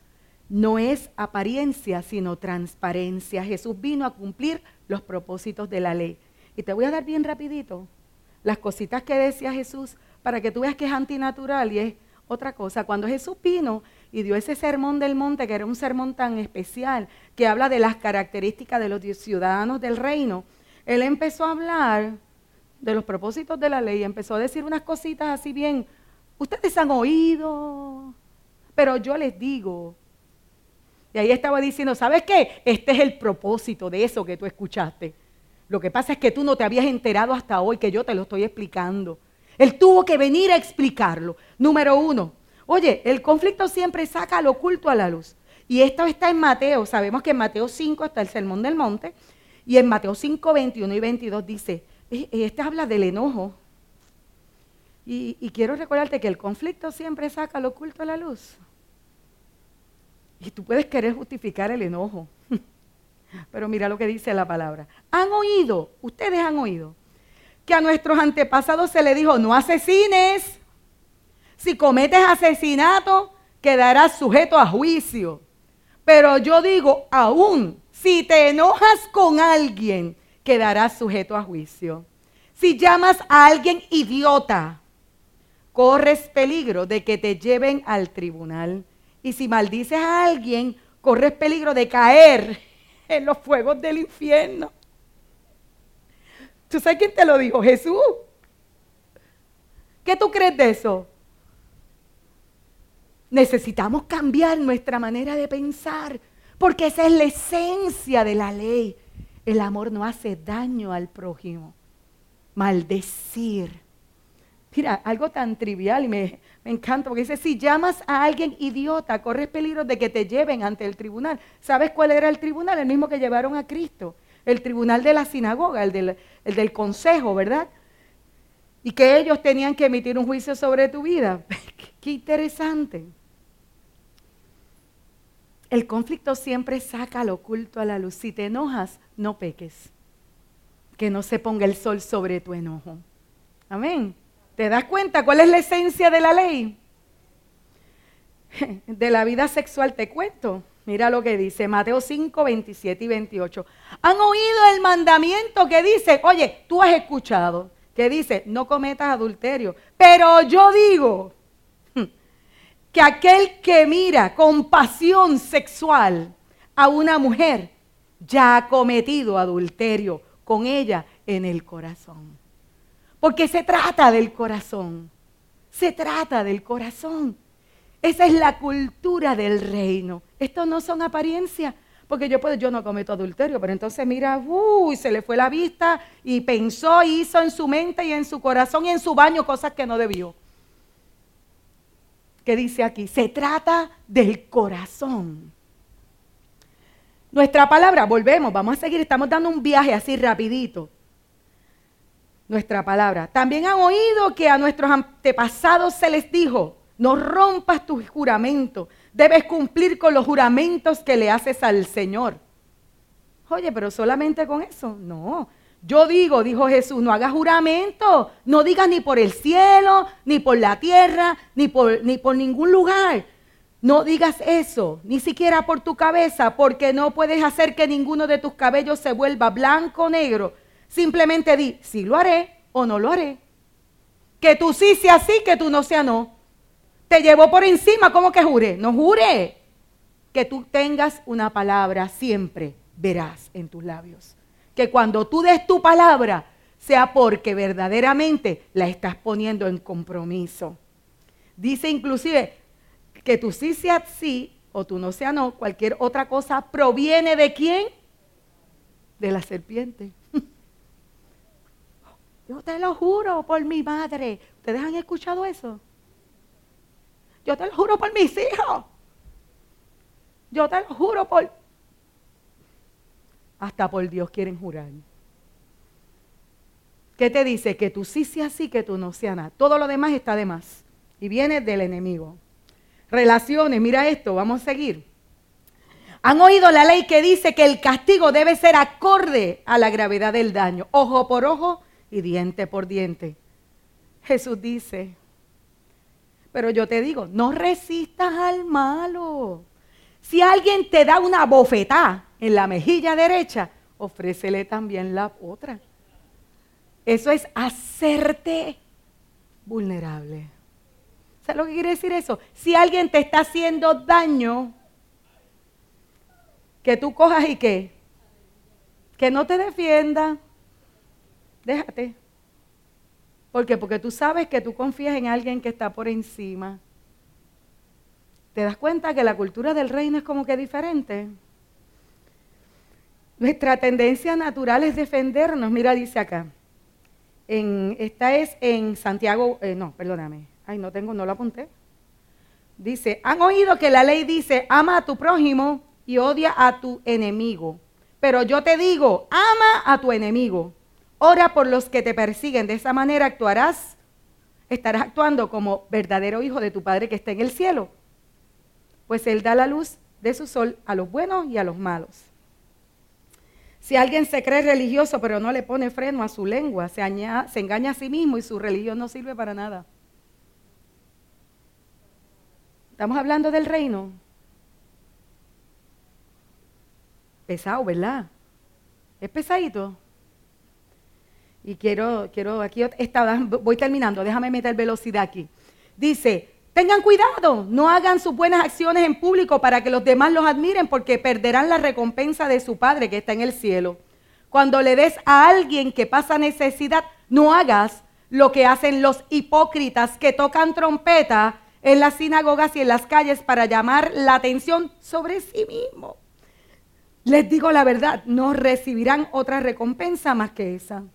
S1: no es apariencia, sino transparencia. Jesús vino a cumplir los propósitos de la ley. Y te voy a dar bien rapidito las cositas que decía Jesús para que tú veas que es antinatural y es otra cosa. Cuando Jesús vino y dio ese sermón del monte, que era un sermón tan especial, que habla de las características de los ciudadanos del reino, él empezó a hablar de los propósitos de la ley, empezó a decir unas cositas así bien, ustedes han oído, pero yo les digo. Y ahí estaba diciendo, ¿sabes qué? Este es el propósito de eso que tú escuchaste. Lo que pasa es que tú no te habías enterado hasta hoy, que yo te lo estoy explicando. Él tuvo que venir a explicarlo. Número uno, oye, el conflicto siempre saca lo oculto a la luz. Y esto está en Mateo. Sabemos que en Mateo 5 está el Sermón del Monte. Y en Mateo 5, 21 y 22 dice, este habla del enojo. Y, quiero recordarte que el conflicto siempre saca lo oculto a la luz. Y tú puedes querer justificar el enojo. (laughs) Pero mira lo que dice la palabra. Han oído, ustedes han oído, que a nuestros antepasados se le dijo, no asesines. Si cometes asesinato, quedarás sujeto a juicio. Pero yo digo, aún si te enojas con alguien, quedarás sujeto a juicio. Si llamas a alguien idiota, corres peligro de que te lleven al tribunal. Y si maldices a alguien, corres peligro de caer (laughs) en los fuegos del infierno. ¿Tú sabes quién te lo dijo? Jesús. ¿Qué tú crees de eso? Necesitamos cambiar nuestra manera de pensar, porque esa es la esencia de la ley. El amor no hace daño al prójimo. Maldecir. Mira, algo tan trivial y me, me, encanta porque dice, si llamas a alguien idiota, corres peligro de que te lleven ante el tribunal. ¿Sabes cuál era el tribunal? El mismo que llevaron a Cristo. El tribunal de la sinagoga, el del, el del consejo, ¿verdad? Y que ellos tenían que emitir un juicio sobre tu vida. (laughs) Qué interesante. El conflicto siempre saca lo oculto a la luz. Si te enojas, no peques. Que no se ponga el sol sobre tu enojo. Amén. ¿Te das cuenta cuál es la esencia de la ley? (laughs) De la vida sexual te cuento. Mira lo que dice Mateo 5, 27 y 28. Han oído el mandamiento que dice, oye, tú has escuchado, que dice, no cometas adulterio. Pero yo digo, que aquel que mira con pasión sexual a una mujer ya ha cometido adulterio con ella en el corazón. Porque se trata del corazón. Se trata del corazón. Esa es la cultura del reino. Esto no son apariencias. Porque yo puedo, yo no cometo adulterio, pero entonces mira, uy, se le fue la vista y pensó, hizo en su mente y en su corazón y en su baño cosas que no debió que dice aquí, se trata del corazón. Nuestra palabra, volvemos, vamos a seguir, estamos dando un viaje así rapidito. Nuestra palabra. También han oído que a nuestros antepasados se les dijo, no rompas tu juramento, debes cumplir con los juramentos que le haces al Señor. Oye, pero solamente con eso, no. Yo digo, dijo Jesús, no hagas juramento, no digas ni por el cielo, ni por la tierra, ni por, ni por ningún lugar. No digas eso, ni siquiera por tu cabeza, porque no puedes hacer que ninguno de tus cabellos se vuelva blanco o negro. Simplemente di, sí lo haré o no lo haré. Que tú sí sea sí, que tú no sea no. Te llevo por encima, ¿cómo que jure? No jure. Que tú tengas una palabra siempre verás en tus labios que cuando tú des tu palabra sea porque verdaderamente la estás poniendo en compromiso. Dice inclusive que tu sí sea sí o tú no sea no, cualquier otra cosa proviene de quién? De la serpiente. (laughs) Yo te lo juro por mi madre. ¿Ustedes han escuchado eso? Yo te lo juro por mis hijos. Yo te lo juro por hasta por Dios quieren jurar. ¿Qué te dice? Que tú sí seas así, que tú no seas nada. Todo lo demás está de más. Y viene del enemigo. Relaciones, mira esto, vamos a seguir. Han oído la ley que dice que el castigo debe ser acorde a la gravedad del daño. Ojo por ojo y diente por diente. Jesús dice, pero yo te digo, no resistas al malo. Si alguien te da una bofetada en la mejilla derecha, ofrécele también la otra. Eso es hacerte vulnerable. ¿Sabes lo que quiere decir eso? Si alguien te está haciendo daño, que tú cojas y qué? Que no te defienda. Déjate. ¿Por qué? Porque tú sabes que tú confías en alguien que está por encima. ¿Te das cuenta que la cultura del reino es como que diferente? Nuestra tendencia natural es defendernos. Mira, dice acá. En, esta es en Santiago, eh, no, perdóname. Ay, no tengo, no lo apunté. Dice, han oído que la ley dice, ama a tu prójimo y odia a tu enemigo. Pero yo te digo, ama a tu enemigo. Ora por los que te persiguen. De esa manera actuarás estarás actuando como verdadero hijo de tu Padre que está en el cielo. Pues Él da la luz de su sol a los buenos y a los malos. Si alguien se cree religioso pero no le pone freno a su lengua, se, engaña a sí mismo y su religión no sirve para nada. Estamos hablando del reino. Pesado, ¿verdad? Es pesadito. Y quiero, quiero, aquí voy terminando, déjame meter velocidad aquí. Dice, tengan cuidado, no hagan sus buenas acciones en público para que los demás los admiren porque perderán la recompensa de su Padre que está en el cielo. Cuando le des a alguien que pasa necesidad, no hagas lo que hacen los hipócritas que tocan trompeta en las sinagogas y en las calles para llamar la atención sobre sí mismos. Les digo la verdad, no recibirán otra recompensa más que esa.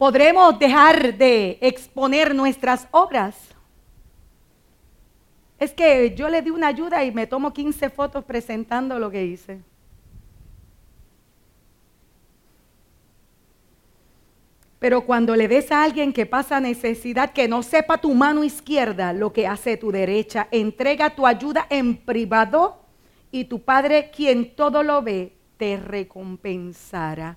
S1: ¿Podremos dejar de exponer nuestras obras? Es que yo le di una ayuda y me tomo 15 fotos presentando lo que hice. Pero cuando le des a alguien que pasa necesidad, que no sepa tu mano izquierda lo que hace tu derecha, entrega tu ayuda en privado y tu Padre, quien todo lo ve, te recompensará.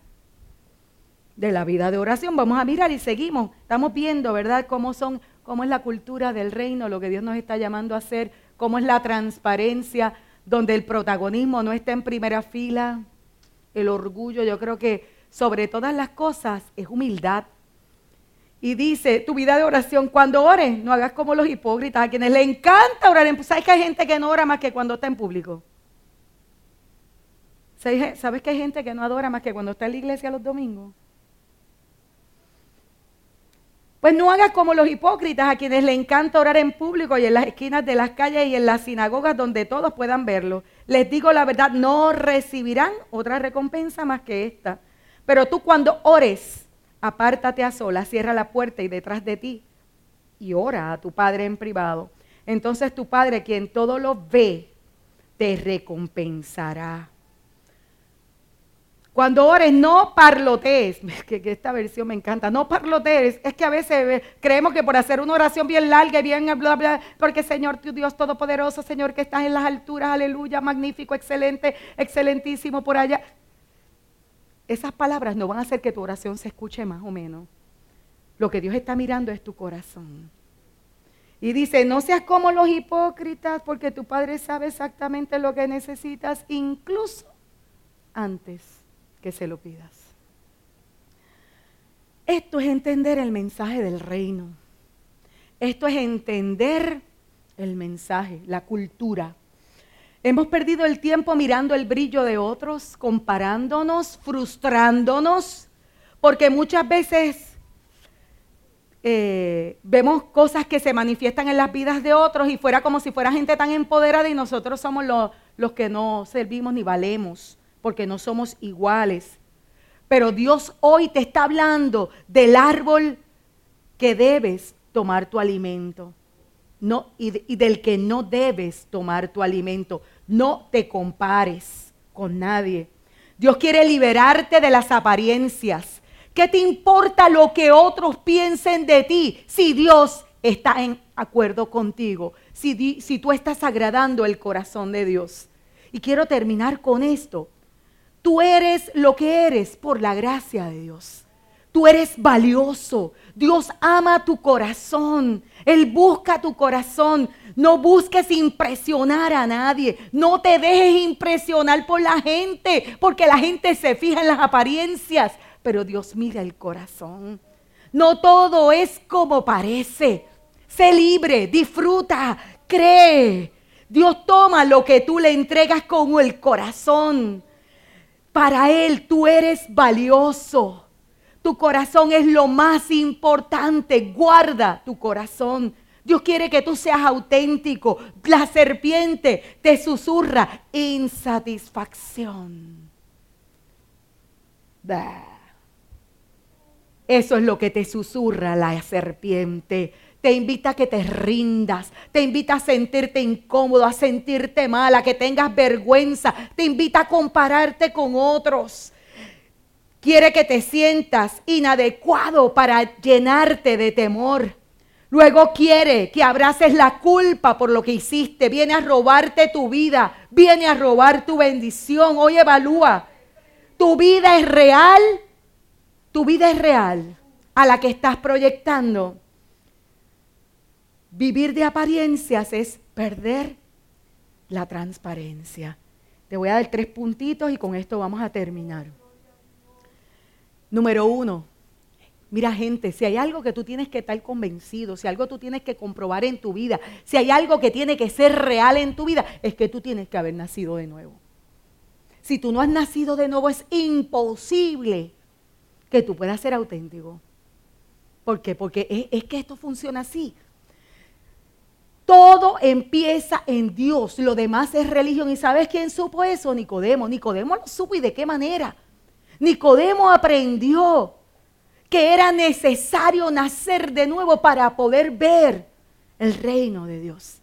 S1: De la vida de oración, vamos a mirar y seguimos. Estamos viendo, ¿verdad?, cómo son, cómo es la cultura del reino, lo que Dios nos está llamando a hacer, cómo es la transparencia, donde el protagonismo no está en primera fila, el orgullo, yo creo que sobre todas las cosas es humildad. Y dice, tu vida de oración, cuando ores, no hagas como los hipócritas, a quienes le encanta orar en ¿Sabes que hay gente que no ora más que cuando está en público? ¿Sabes que hay gente que no adora más que cuando está en la iglesia los domingos? Pues no hagas como los hipócritas a quienes le encanta orar en público y en las esquinas de las calles y en las sinagogas donde todos puedan verlo. Les digo la verdad, no recibirán otra recompensa más que esta. Pero tú cuando ores, apártate a solas, cierra la puerta y detrás de ti y ora a tu Padre en privado. Entonces tu Padre, quien todo lo ve, te recompensará. Cuando ores, no parlotees. (laughs) Que, esta versión me encanta. No parlotees. Es que a veces creemos que por hacer una oración bien larga y bien bla, bla, porque Señor, tu Dios Todopoderoso, Señor, que estás en las alturas, aleluya, magnífico, excelente, excelentísimo por allá esas palabras no van a hacer que tu oración se escuche más o menos. Lo que Dios está mirando es tu corazón. Y dice, no seas como los hipócritas porque tu Padre sabe exactamente lo que necesitas, incluso antes que se lo pidas. Esto es entender el mensaje del reino. Esto es entender el mensaje, la cultura. Hemos perdido el tiempo mirando el brillo de otros, comparándonos, frustrándonos, porque muchas veces eh, vemos cosas que se manifiestan en las vidas de otros y fuera como si fuera gente tan empoderada y nosotros somos los que no servimos ni valemos, porque no somos iguales. Pero Dios hoy te está hablando del árbol que debes tomar tu alimento no, y, del que no debes tomar tu alimento. No te compares con nadie. Dios quiere liberarte de las apariencias. ¿Qué te importa lo que otros piensen de ti si Dios está en acuerdo contigo? Si, si tú estás agradando el corazón de Dios. Y quiero terminar con esto. Tú eres lo que eres por la gracia de Dios. Tú eres valioso. Dios ama tu corazón. Él busca tu corazón. No busques impresionar a nadie. No te dejes impresionar por la gente, porque la gente se fija en las apariencias, pero Dios mira el corazón. No todo es como parece. Sé libre, disfruta, cree. Dios toma lo que tú le entregas con el corazón. Para Él tú eres valioso. Tu corazón es lo más importante. Guarda tu corazón. Dios quiere que tú seas auténtico. La serpiente te susurra insatisfacción. Eso es lo que te susurra la serpiente. Te invita a que te rindas, te invita a sentirte incómodo, a sentirte mal, a que tengas vergüenza, te invita a compararte con otros. quiere que te sientas inadecuado para llenarte de temor. Luego quiere que abraces la culpa por lo que hiciste. Viene a robarte tu vida. Viene a robar tu bendición. Hoy evalúa. Tu vida es real. Tu vida es real a la que estás proyectando. Vivir de apariencias es perder la transparencia. Te voy a dar tres puntitos y con esto vamos a terminar. Número uno, mira gente, si hay algo que tú tienes que estar convencido, si algo tú tienes que comprobar en tu vida, si hay algo que tiene que ser real en tu vida, es que tú tienes que haber nacido de nuevo. Si tú no has nacido de nuevo, es imposible que tú puedas ser auténtico. ¿Por qué? Porque es, es que esto funciona así. Todo empieza en Dios, lo demás es religión. ¿Y sabes quién supo eso? Nicodemo. Nicodemo lo supo y de qué manera. Nicodemo aprendió que era necesario nacer de nuevo para poder ver el reino de Dios.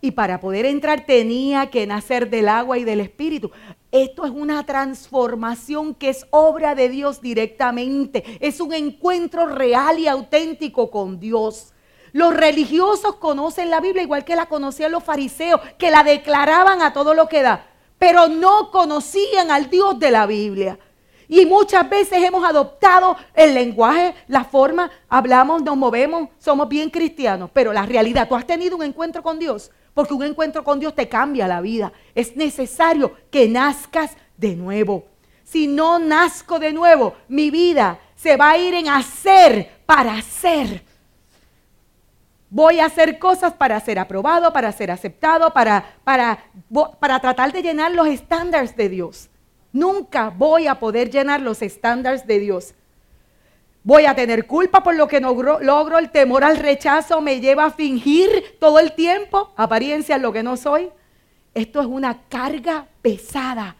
S1: Y para poder entrar tenía que nacer del agua y del espíritu. Esto es una transformación que es obra de Dios directamente. Es un encuentro real y auténtico con Dios. Los religiosos conocen la Biblia igual que la conocían los fariseos, que la declaraban a todo lo que da pero no conocían al Dios de la Biblia. Y muchas veces hemos adoptado el lenguaje, la forma, hablamos, nos movemos, somos bien cristianos, pero la realidad, tú has tenido un encuentro con Dios, porque un encuentro con Dios te cambia la vida. Es necesario que nazcas de nuevo. Si no nazco de nuevo, mi vida se va a ir en hacer para hacer. Voy a hacer cosas para ser aprobado, para ser aceptado, para, para, para tratar de llenar los estándares de Dios. Nunca voy a poder llenar los estándares de Dios. Voy a tener culpa por lo que no logro, el temor al rechazo me lleva a fingir todo el tiempo, apariencia lo que no soy. Esto es una carga pesada.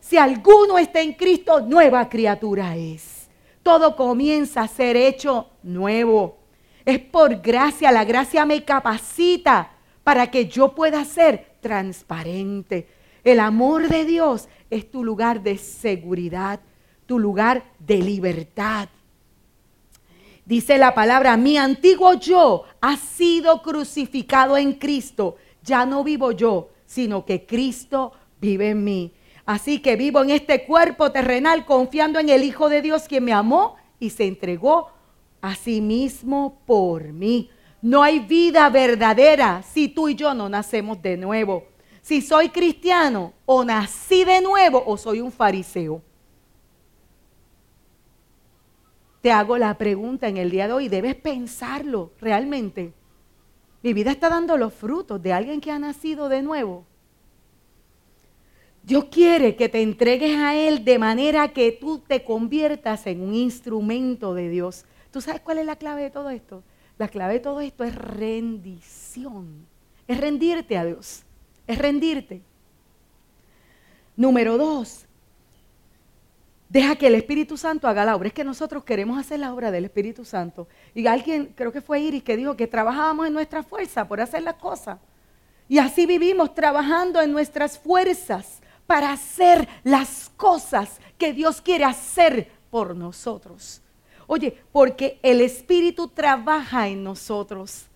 S1: Si alguno está en Cristo, nueva criatura es. Todo comienza a ser hecho nuevo. Es por gracia, la gracia me capacita para que yo pueda ser transparente. El amor de Dios es tu lugar de seguridad, tu lugar de libertad. Dice la palabra, mi antiguo yo ha sido crucificado en Cristo. Ya no vivo yo, sino que Cristo vive en mí. Así que vivo en este cuerpo terrenal confiando en el Hijo de Dios quien me amó y se entregó Asimismo por mí. No hay vida verdadera si tú y yo no nacemos de nuevo. Si soy cristiano o nací de nuevo o soy un fariseo. Te hago la pregunta en el día de hoy, debes pensarlo realmente. Mi vida está dando los frutos de alguien que ha nacido de nuevo. Dios quiere que te entregues a Él de manera que tú te conviertas en un instrumento de Dios. ¿Tú sabes cuál es la clave de todo esto? La clave de todo esto es rendición. Es rendirte a Dios. Es rendirte. Número dos, deja que el Espíritu Santo haga la obra. Es que nosotros queremos hacer la obra del Espíritu Santo. Y alguien, creo que fue Iris, que dijo que trabajábamos en nuestra fuerza por hacer las cosas. Y así vivimos trabajando en nuestras fuerzas para hacer las cosas que Dios quiere hacer por nosotros. Oye, porque el Espíritu trabaja en nosotros.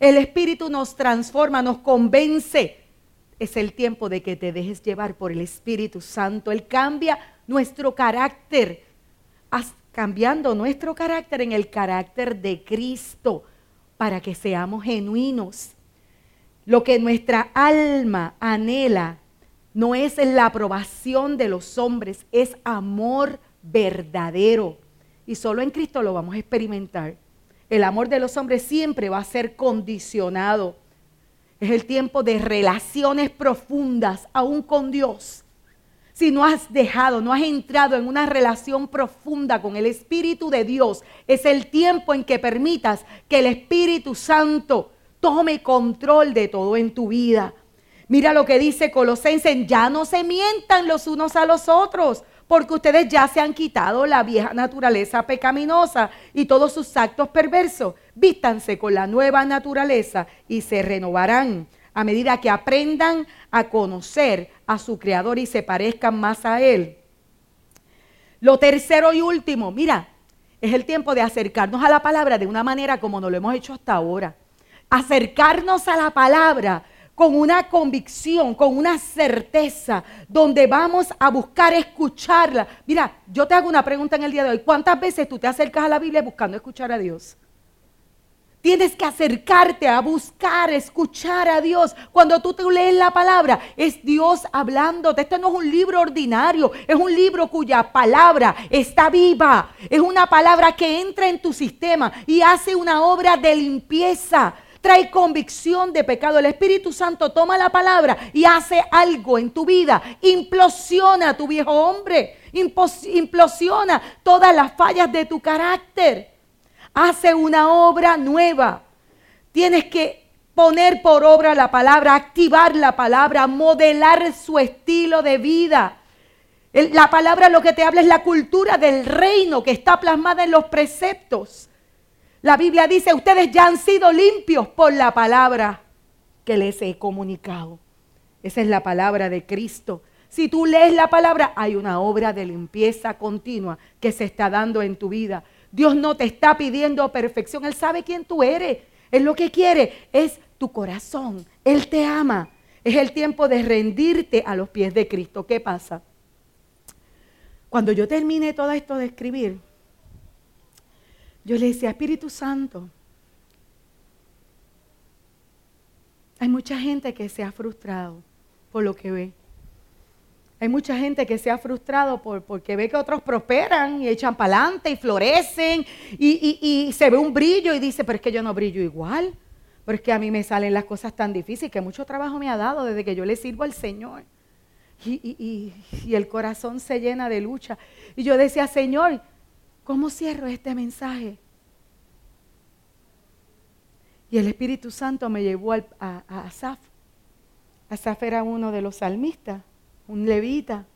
S1: El Espíritu nos transforma, nos convence. Es el tiempo de que te dejes llevar por el Espíritu Santo. Él cambia nuestro carácter, cambiando nuestro carácter en el carácter de Cristo para que seamos genuinos. Lo que nuestra alma anhela no es la aprobación de los hombres, es amor verdadero y solo en Cristo lo vamos a experimentar. El amor de los hombres siempre va a ser condicionado. Es el tiempo de relaciones profundas, aún con Dios. Si no has dejado, no has entrado en una relación profunda con el Espíritu de Dios, es el tiempo en que permitas que el Espíritu Santo tome control de todo en tu vida. Mira lo que dice Colosenses, ya no se mientan los unos a los otros, porque ustedes ya se han quitado la vieja naturaleza pecaminosa y todos sus actos perversos. Vístanse con la nueva naturaleza y se renovarán a medida que aprendan a conocer a su Creador y se parezcan más a Él. Lo tercero y último, mira, es el tiempo de acercarnos a la palabra de una manera como no lo hemos hecho hasta ahora. Acercarnos a la palabra con una convicción, con una certeza, donde vamos a buscar escucharla. Mira, yo te hago una pregunta en el día de hoy. ¿Cuántas veces tú te acercas a la Biblia buscando escuchar a Dios? Tienes que acercarte a buscar, escuchar a Dios. Cuando tú te lees la palabra, es Dios hablándote. Este no es un libro ordinario, es un libro cuya palabra está viva. Es una palabra que entra en tu sistema y hace una obra de limpieza. Trae convicción de pecado. El Espíritu Santo toma la palabra y hace algo en tu vida. Implosiona tu viejo hombre. Implosiona todas las fallas de tu carácter hace una obra nueva. Tienes que poner por obra la palabra, activar la palabra, modelar su estilo de vida. La palabra lo que te habla es la cultura del reino que está plasmada en los preceptos. La Biblia dice, ustedes ya han sido limpios por la palabra que les he comunicado. Esa es la palabra de Cristo. Si tú lees la palabra, hay una obra de limpieza continua que se está dando en tu vida. Dios no te está pidiendo perfección. Él sabe quién tú eres. Él lo que quiere es tu corazón. Él te ama. Es el tiempo de rendirte a los pies de Cristo. ¿Qué pasa? Cuando yo terminé todo esto de escribir, yo le decía, Espíritu Santo, hay mucha gente que se ha frustrado por lo que ve. Hay mucha gente que se ha frustrado por, porque ve que otros prosperan y echan para adelante y florecen y, se ve un brillo y dice, pero es que yo no brillo igual. Pero es que a mí me salen las cosas tan difíciles que mucho trabajo me ha dado desde que yo le sirvo al Señor. Y, y el corazón se llena de lucha. Y yo decía, Señor, ¿cómo cierro este mensaje? Y el Espíritu Santo me llevó a, a Asaf. Asaf era uno de los salmistas un levita,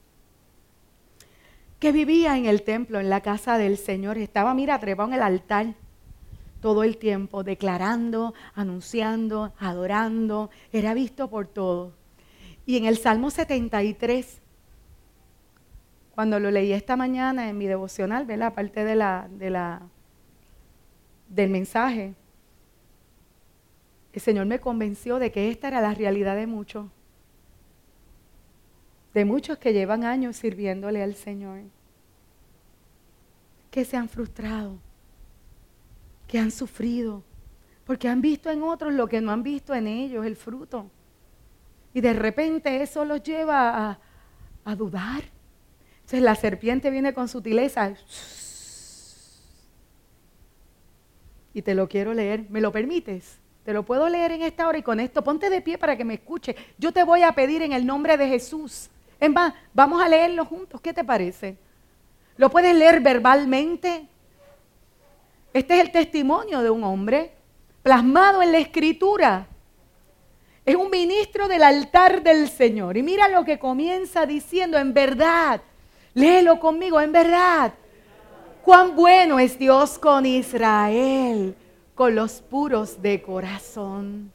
S1: que vivía en el templo, en la casa del Señor. Estaba, mira, trepado en el altar todo el tiempo, declarando, anunciando, adorando. Era visto por todos. Y en el Salmo 73, cuando lo leí esta mañana en mi devocional, ¿verdad? Aparte de la, de la, del mensaje, el Señor me convenció de que esta era la realidad de muchos de muchos que llevan años sirviéndole al Señor, que se han frustrado, que han sufrido, porque han visto en otros lo que no han visto en ellos, el fruto. Y de repente eso los lleva a, dudar. Entonces la serpiente viene con sutileza. Y te lo quiero leer. ¿Me lo permites? Te lo puedo leer en esta hora y con esto ponte de pie para que me escuche. Yo te voy a pedir en el nombre de Jesús es más, vamos a leerlo juntos. ¿Qué te parece? ¿Lo puedes leer verbalmente? Este es el testimonio de un hombre plasmado en la escritura. Es un ministro del altar del Señor. Y mira lo que comienza diciendo, en verdad, léelo conmigo, en verdad. Cuán bueno es Dios con Israel, con los puros de corazón.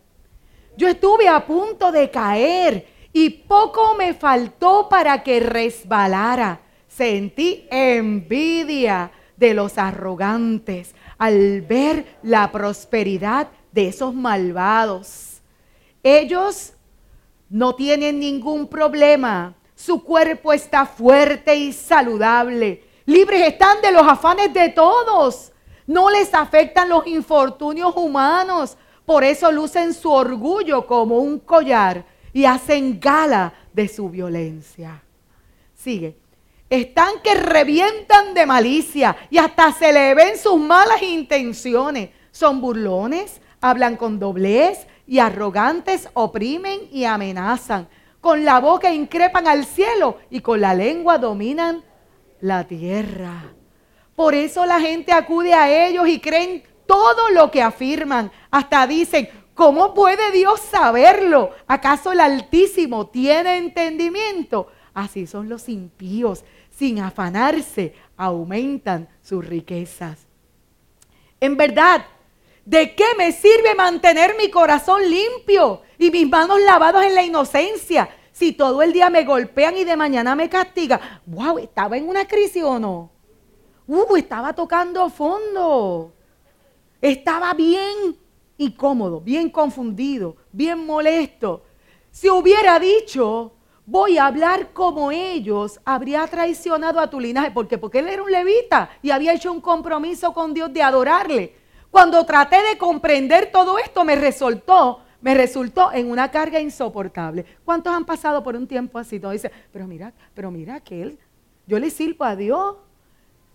S1: Yo estuve a punto de caer y poco me faltó para que resbalara. Sentí envidia de los arrogantes al ver la prosperidad de esos malvados. Ellos no tienen ningún problema. Su cuerpo está fuerte y saludable. Libres están de los afanes de todos. No les afectan los infortunios humanos. Por eso lucen su orgullo como un collar y hacen gala de su violencia. Sigue. Están que revientan de malicia y hasta se le ven sus malas intenciones. Son burlones, hablan con doblez y arrogantes, oprimen y amenazan. Con la boca increpan al cielo y con la lengua dominan la tierra. Por eso la gente acude a ellos y creen todo lo que afirman. Hasta dicen, ¿Cómo puede Dios saberlo? ¿Acaso el Altísimo tiene entendimiento? Así son los impíos. Sin afanarse, aumentan sus riquezas. En verdad, ¿de qué me sirve mantener mi corazón limpio y mis manos lavadas en la inocencia? Si todo el día me golpean y de mañana me castigan. ¡Wow! ¿Estaba en una crisis o no? ¡Uh! Estaba tocando fondo. Estaba bien incómodo, bien confundido, bien molesto. Si hubiera dicho, voy a hablar como ellos, habría traicionado a tu linaje. ¿Por qué? Porque él era un levita y había hecho un compromiso con Dios de adorarle. Cuando traté de comprender todo esto, me resultó, me resultó en una carga insoportable. ¿Cuántos han pasado por un tiempo así? Todos dicen, pero mira, pero mira que él, yo le sirvo a Dios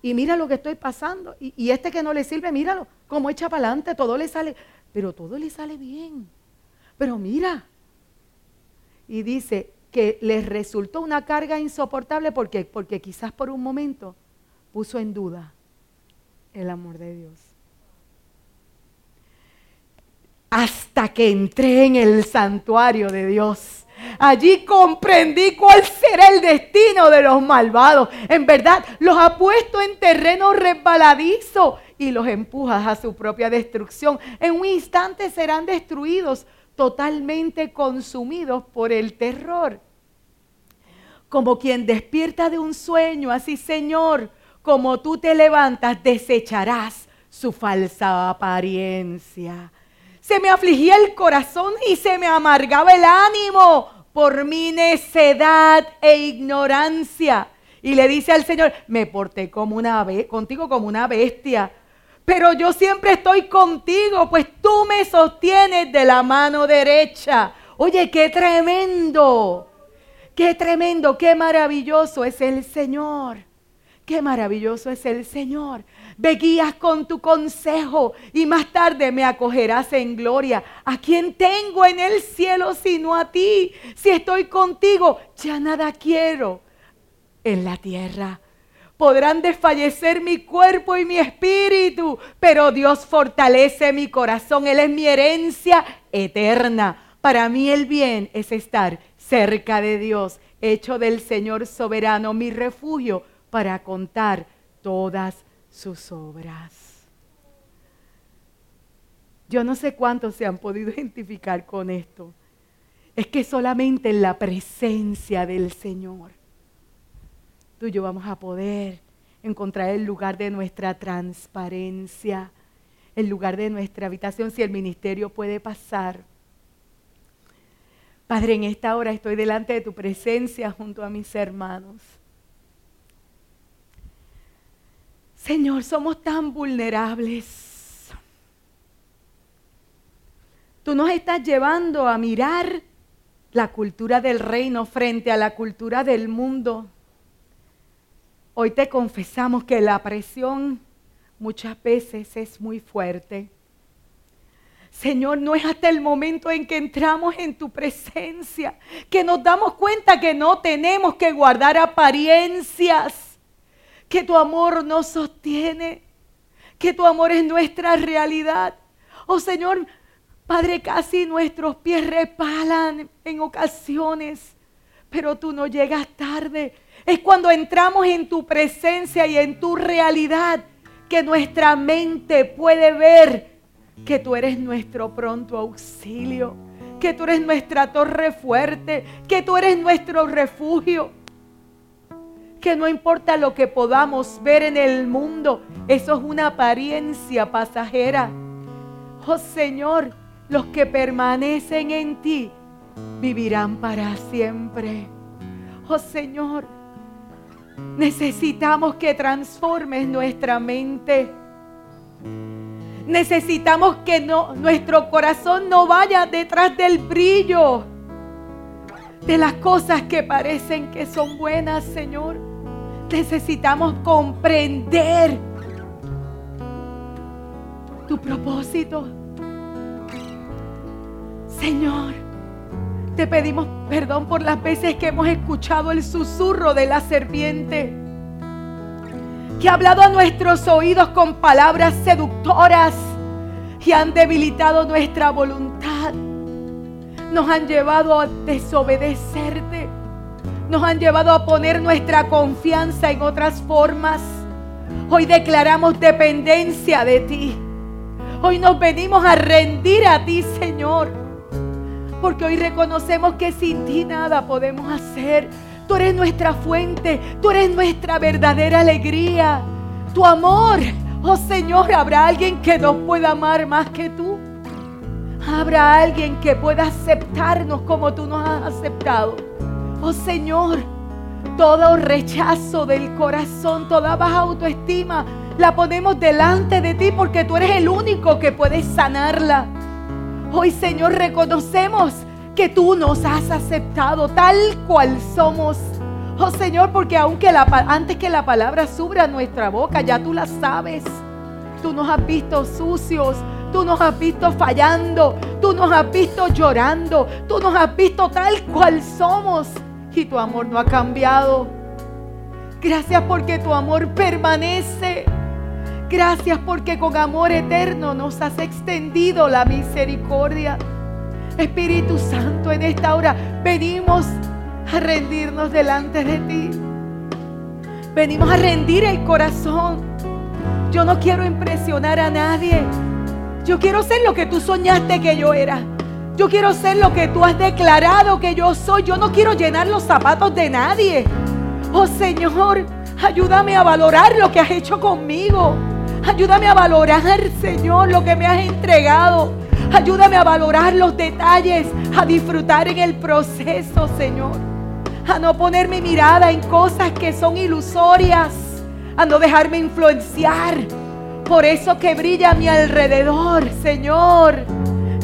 S1: y mira lo que estoy pasando. Y, y este que no le sirve, míralo, como echa para adelante, todo le sale, pero todo le sale bien. Pero mira, y dice, que les resultó una carga insoportable porque, porque quizás por un momento puso en duda el amor de Dios. Hasta que entré en el santuario de Dios. Allí comprendí cuál será el destino de los malvados. En verdad, los ha puesto en terreno resbaladizo y los empuja a su propia destrucción. En un instante serán destruidos totalmente consumidos por el terror. Como quien despierta de un sueño, así Señor, como tú te levantas, desecharás su falsa apariencia. Se me afligía el corazón y se me amargaba el ánimo por mi necedad e ignorancia. Y le dice al Señor, me porté como contigo como una bestia pero yo siempre estoy contigo, pues tú me sostienes de la mano derecha. Oye, qué tremendo, qué tremendo, qué maravilloso es el Señor. Qué maravilloso es el Señor. Ve guías con tu consejo y más tarde me acogerás en gloria. ¿A quién tengo en el cielo sino a ti? Si estoy contigo, ya nada quiero en la tierra podrán desfallecer mi cuerpo y mi espíritu, pero Dios fortalece mi corazón. Él es mi herencia eterna. Para mí el bien es estar cerca de Dios, hecho del Señor soberano mi refugio para contar todas sus obras. Yo no sé cuántos se han podido identificar con esto. Es que solamente en la presencia del Señor tú y yo vamos a poder encontrar el lugar de nuestra transparencia, el lugar de nuestra habitación, si el ministerio puede pasar. Padre, en esta hora estoy delante de tu presencia junto a mis hermanos. Señor, somos tan vulnerables. Tú nos estás llevando a mirar la cultura del reino frente a la cultura del mundo. Hoy te confesamos que la presión muchas veces es muy fuerte. Señor, no es hasta el momento en que entramos en tu presencia que nos damos cuenta que no tenemos que guardar apariencias, que tu amor nos sostiene, que tu amor es nuestra realidad. Oh Señor, Padre, casi nuestros pies repalan en ocasiones, pero tú no llegas tarde es cuando entramos en tu presencia y en tu realidad que nuestra mente puede ver que tú eres nuestro pronto auxilio, que tú eres nuestra torre fuerte, que tú eres nuestro refugio. Que no importa lo que podamos ver en el mundo, eso es una apariencia pasajera. Oh Señor, los que permanecen en ti vivirán para siempre. Oh Señor, Necesitamos que transformes nuestra mente. Necesitamos que nuestro corazón no vaya detrás del brillo de las cosas que parecen que son buenas, Señor. Necesitamos comprender tu propósito. Señor, te pedimos perdón por las veces que hemos escuchado el susurro de la serpiente, que ha hablado a nuestros oídos con palabras seductoras y han debilitado nuestra voluntad. Nos han llevado a desobedecerte. Nos han llevado a poner nuestra confianza en otras formas. Hoy declaramos dependencia de ti. Hoy nos venimos a rendir a ti, Señor Porque hoy reconocemos que sin ti nada podemos hacer. Tú eres nuestra fuente, tú eres nuestra verdadera alegría. Tu amor, oh Señor, ¿habrá alguien que nos pueda amar más que tú? ¿Habrá alguien que pueda aceptarnos como tú nos has aceptado? Oh Señor, todo rechazo del corazón, toda baja autoestima, la ponemos delante de ti porque tú eres el único que puedes sanarla. Hoy, Señor, reconocemos que tú nos has aceptado tal cual somos. Oh Señor, porque aunque la, antes que la palabra subra a nuestra boca, ya tú la sabes. Tú nos has visto sucios, tú nos has visto fallando, tú nos has visto llorando, tú nos has visto tal cual somos y tu amor no ha cambiado. Gracias porque tu amor permanece. Gracias porque con amor eterno nos has extendido la misericordia. Espíritu Santo, en esta hora venimos a rendirnos delante de ti. Venimos a rendir el corazón. Yo no quiero impresionar a nadie. Yo quiero ser lo que tú soñaste que yo era. Yo quiero ser lo que tú has declarado que yo soy. Yo no quiero llenar los zapatos de nadie. Oh Señor, ayúdame a valorar lo que has hecho conmigo. Ayúdame a valorar, Señor, lo que me has entregado. Ayúdame a valorar los detalles, a disfrutar en el proceso, Señor. A no poner mi mirada en cosas que son ilusorias. A no dejarme influenciar por eso que brilla a mi alrededor, Señor.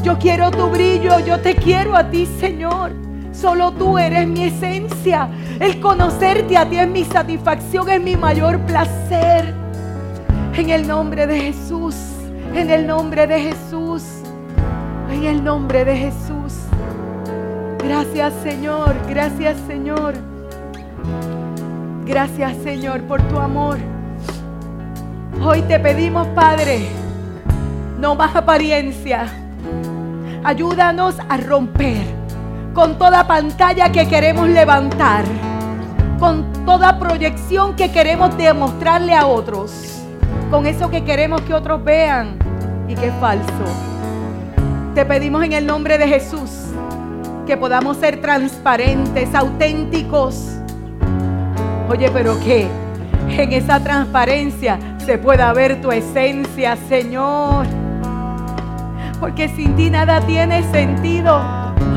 S1: Yo quiero tu brillo, yo te quiero a ti, Señor. Solo tú eres mi esencia. El conocerte a ti es mi satisfacción, es mi mayor placer. En el nombre de Jesús, en el nombre de Jesús, en el nombre de Jesús. Gracias Señor, gracias Señor. Gracias Señor por tu amor. Hoy te pedimos Padre, no más apariencia. Ayúdanos a romper con toda pantalla que queremos levantar, con toda proyección que queremos demostrarle a otros con eso que queremos que otros vean y que es falso. Te pedimos en el nombre de Jesús que podamos ser transparentes, auténticos. Oye, pero que en esa transparencia se pueda ver tu esencia, Señor. Porque sin ti nada tiene sentido.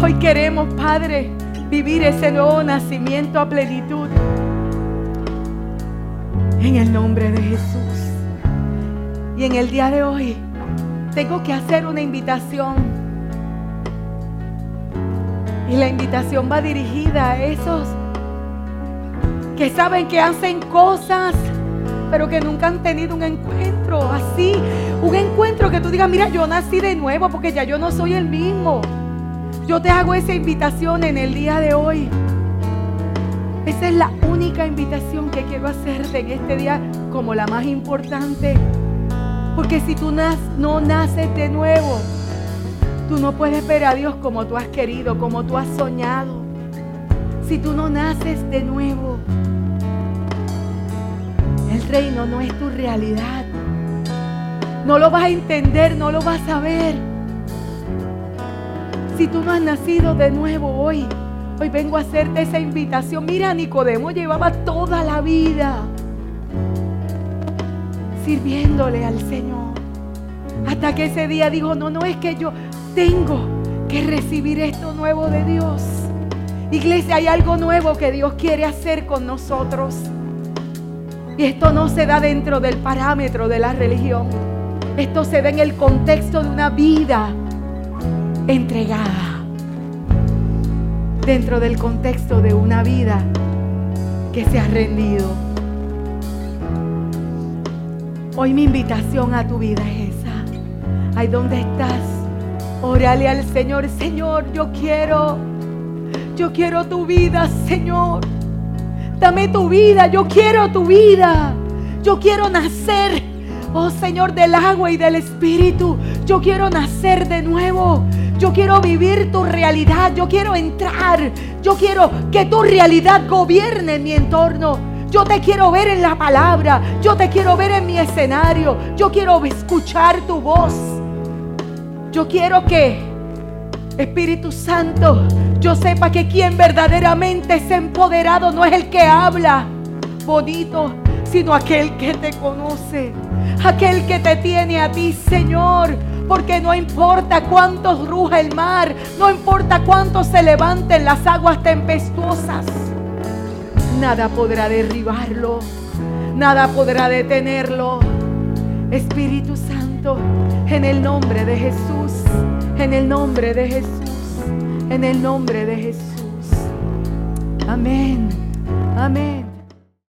S1: Hoy queremos, Padre, vivir ese nuevo nacimiento a plenitud. En el nombre de Jesús. Y en el día de hoy tengo que hacer una invitación. Y la invitación va dirigida a esos que saben que hacen cosas, pero que nunca han tenido un encuentro así. Un encuentro que tú digas, mira, yo nací de nuevo porque ya yo no soy el mismo. Yo te hago esa invitación en el día de hoy. Esa es la única invitación que quiero hacerte en este día como la más importante. Porque si tú no naces de nuevo, tú no puedes ver a Dios como tú has querido, como tú has soñado. Si tú no naces de nuevo, el reino no es tu realidad. No lo vas a entender, no lo vas a ver. Si tú no has nacido de nuevo hoy, hoy vengo a hacerte esa invitación. Mira, Nicodemo llevaba toda la vida sirviéndole al Señor. Hasta que ese día dijo, no, no es que yo tengo que recibir esto nuevo de Dios. Iglesia, hay algo nuevo que Dios quiere hacer con nosotros. Y esto no se da dentro del parámetro de la religión. Esto se da en el contexto de una vida entregada. Dentro del contexto de una vida que se ha rendido. Hoy mi invitación a tu vida es esa. Ahí donde estás, órale al Señor. Señor, yo quiero, yo quiero tu vida, Señor. Dame tu vida, yo quiero tu vida. Yo quiero nacer, oh Señor, del agua y del Espíritu. Yo quiero nacer de nuevo. Yo quiero vivir tu realidad. Yo quiero entrar. Yo quiero que tu realidad gobierne mi entorno. Yo te quiero ver en la palabra. Yo te quiero ver en mi escenario. Yo quiero escuchar tu voz. Yo quiero que Espíritu Santo, yo sepa que quien verdaderamente es empoderado no es el que habla bonito, sino aquel que te conoce, aquel que te tiene a ti, Señor. Porque no importa cuánto ruja el mar, no importa cuánto se levanten las aguas tempestuosas, nada podrá derribarlo, nada podrá detenerlo. Espíritu Santo, en el nombre de Jesús, en el nombre de Jesús, en el nombre de Jesús. Amén, amén.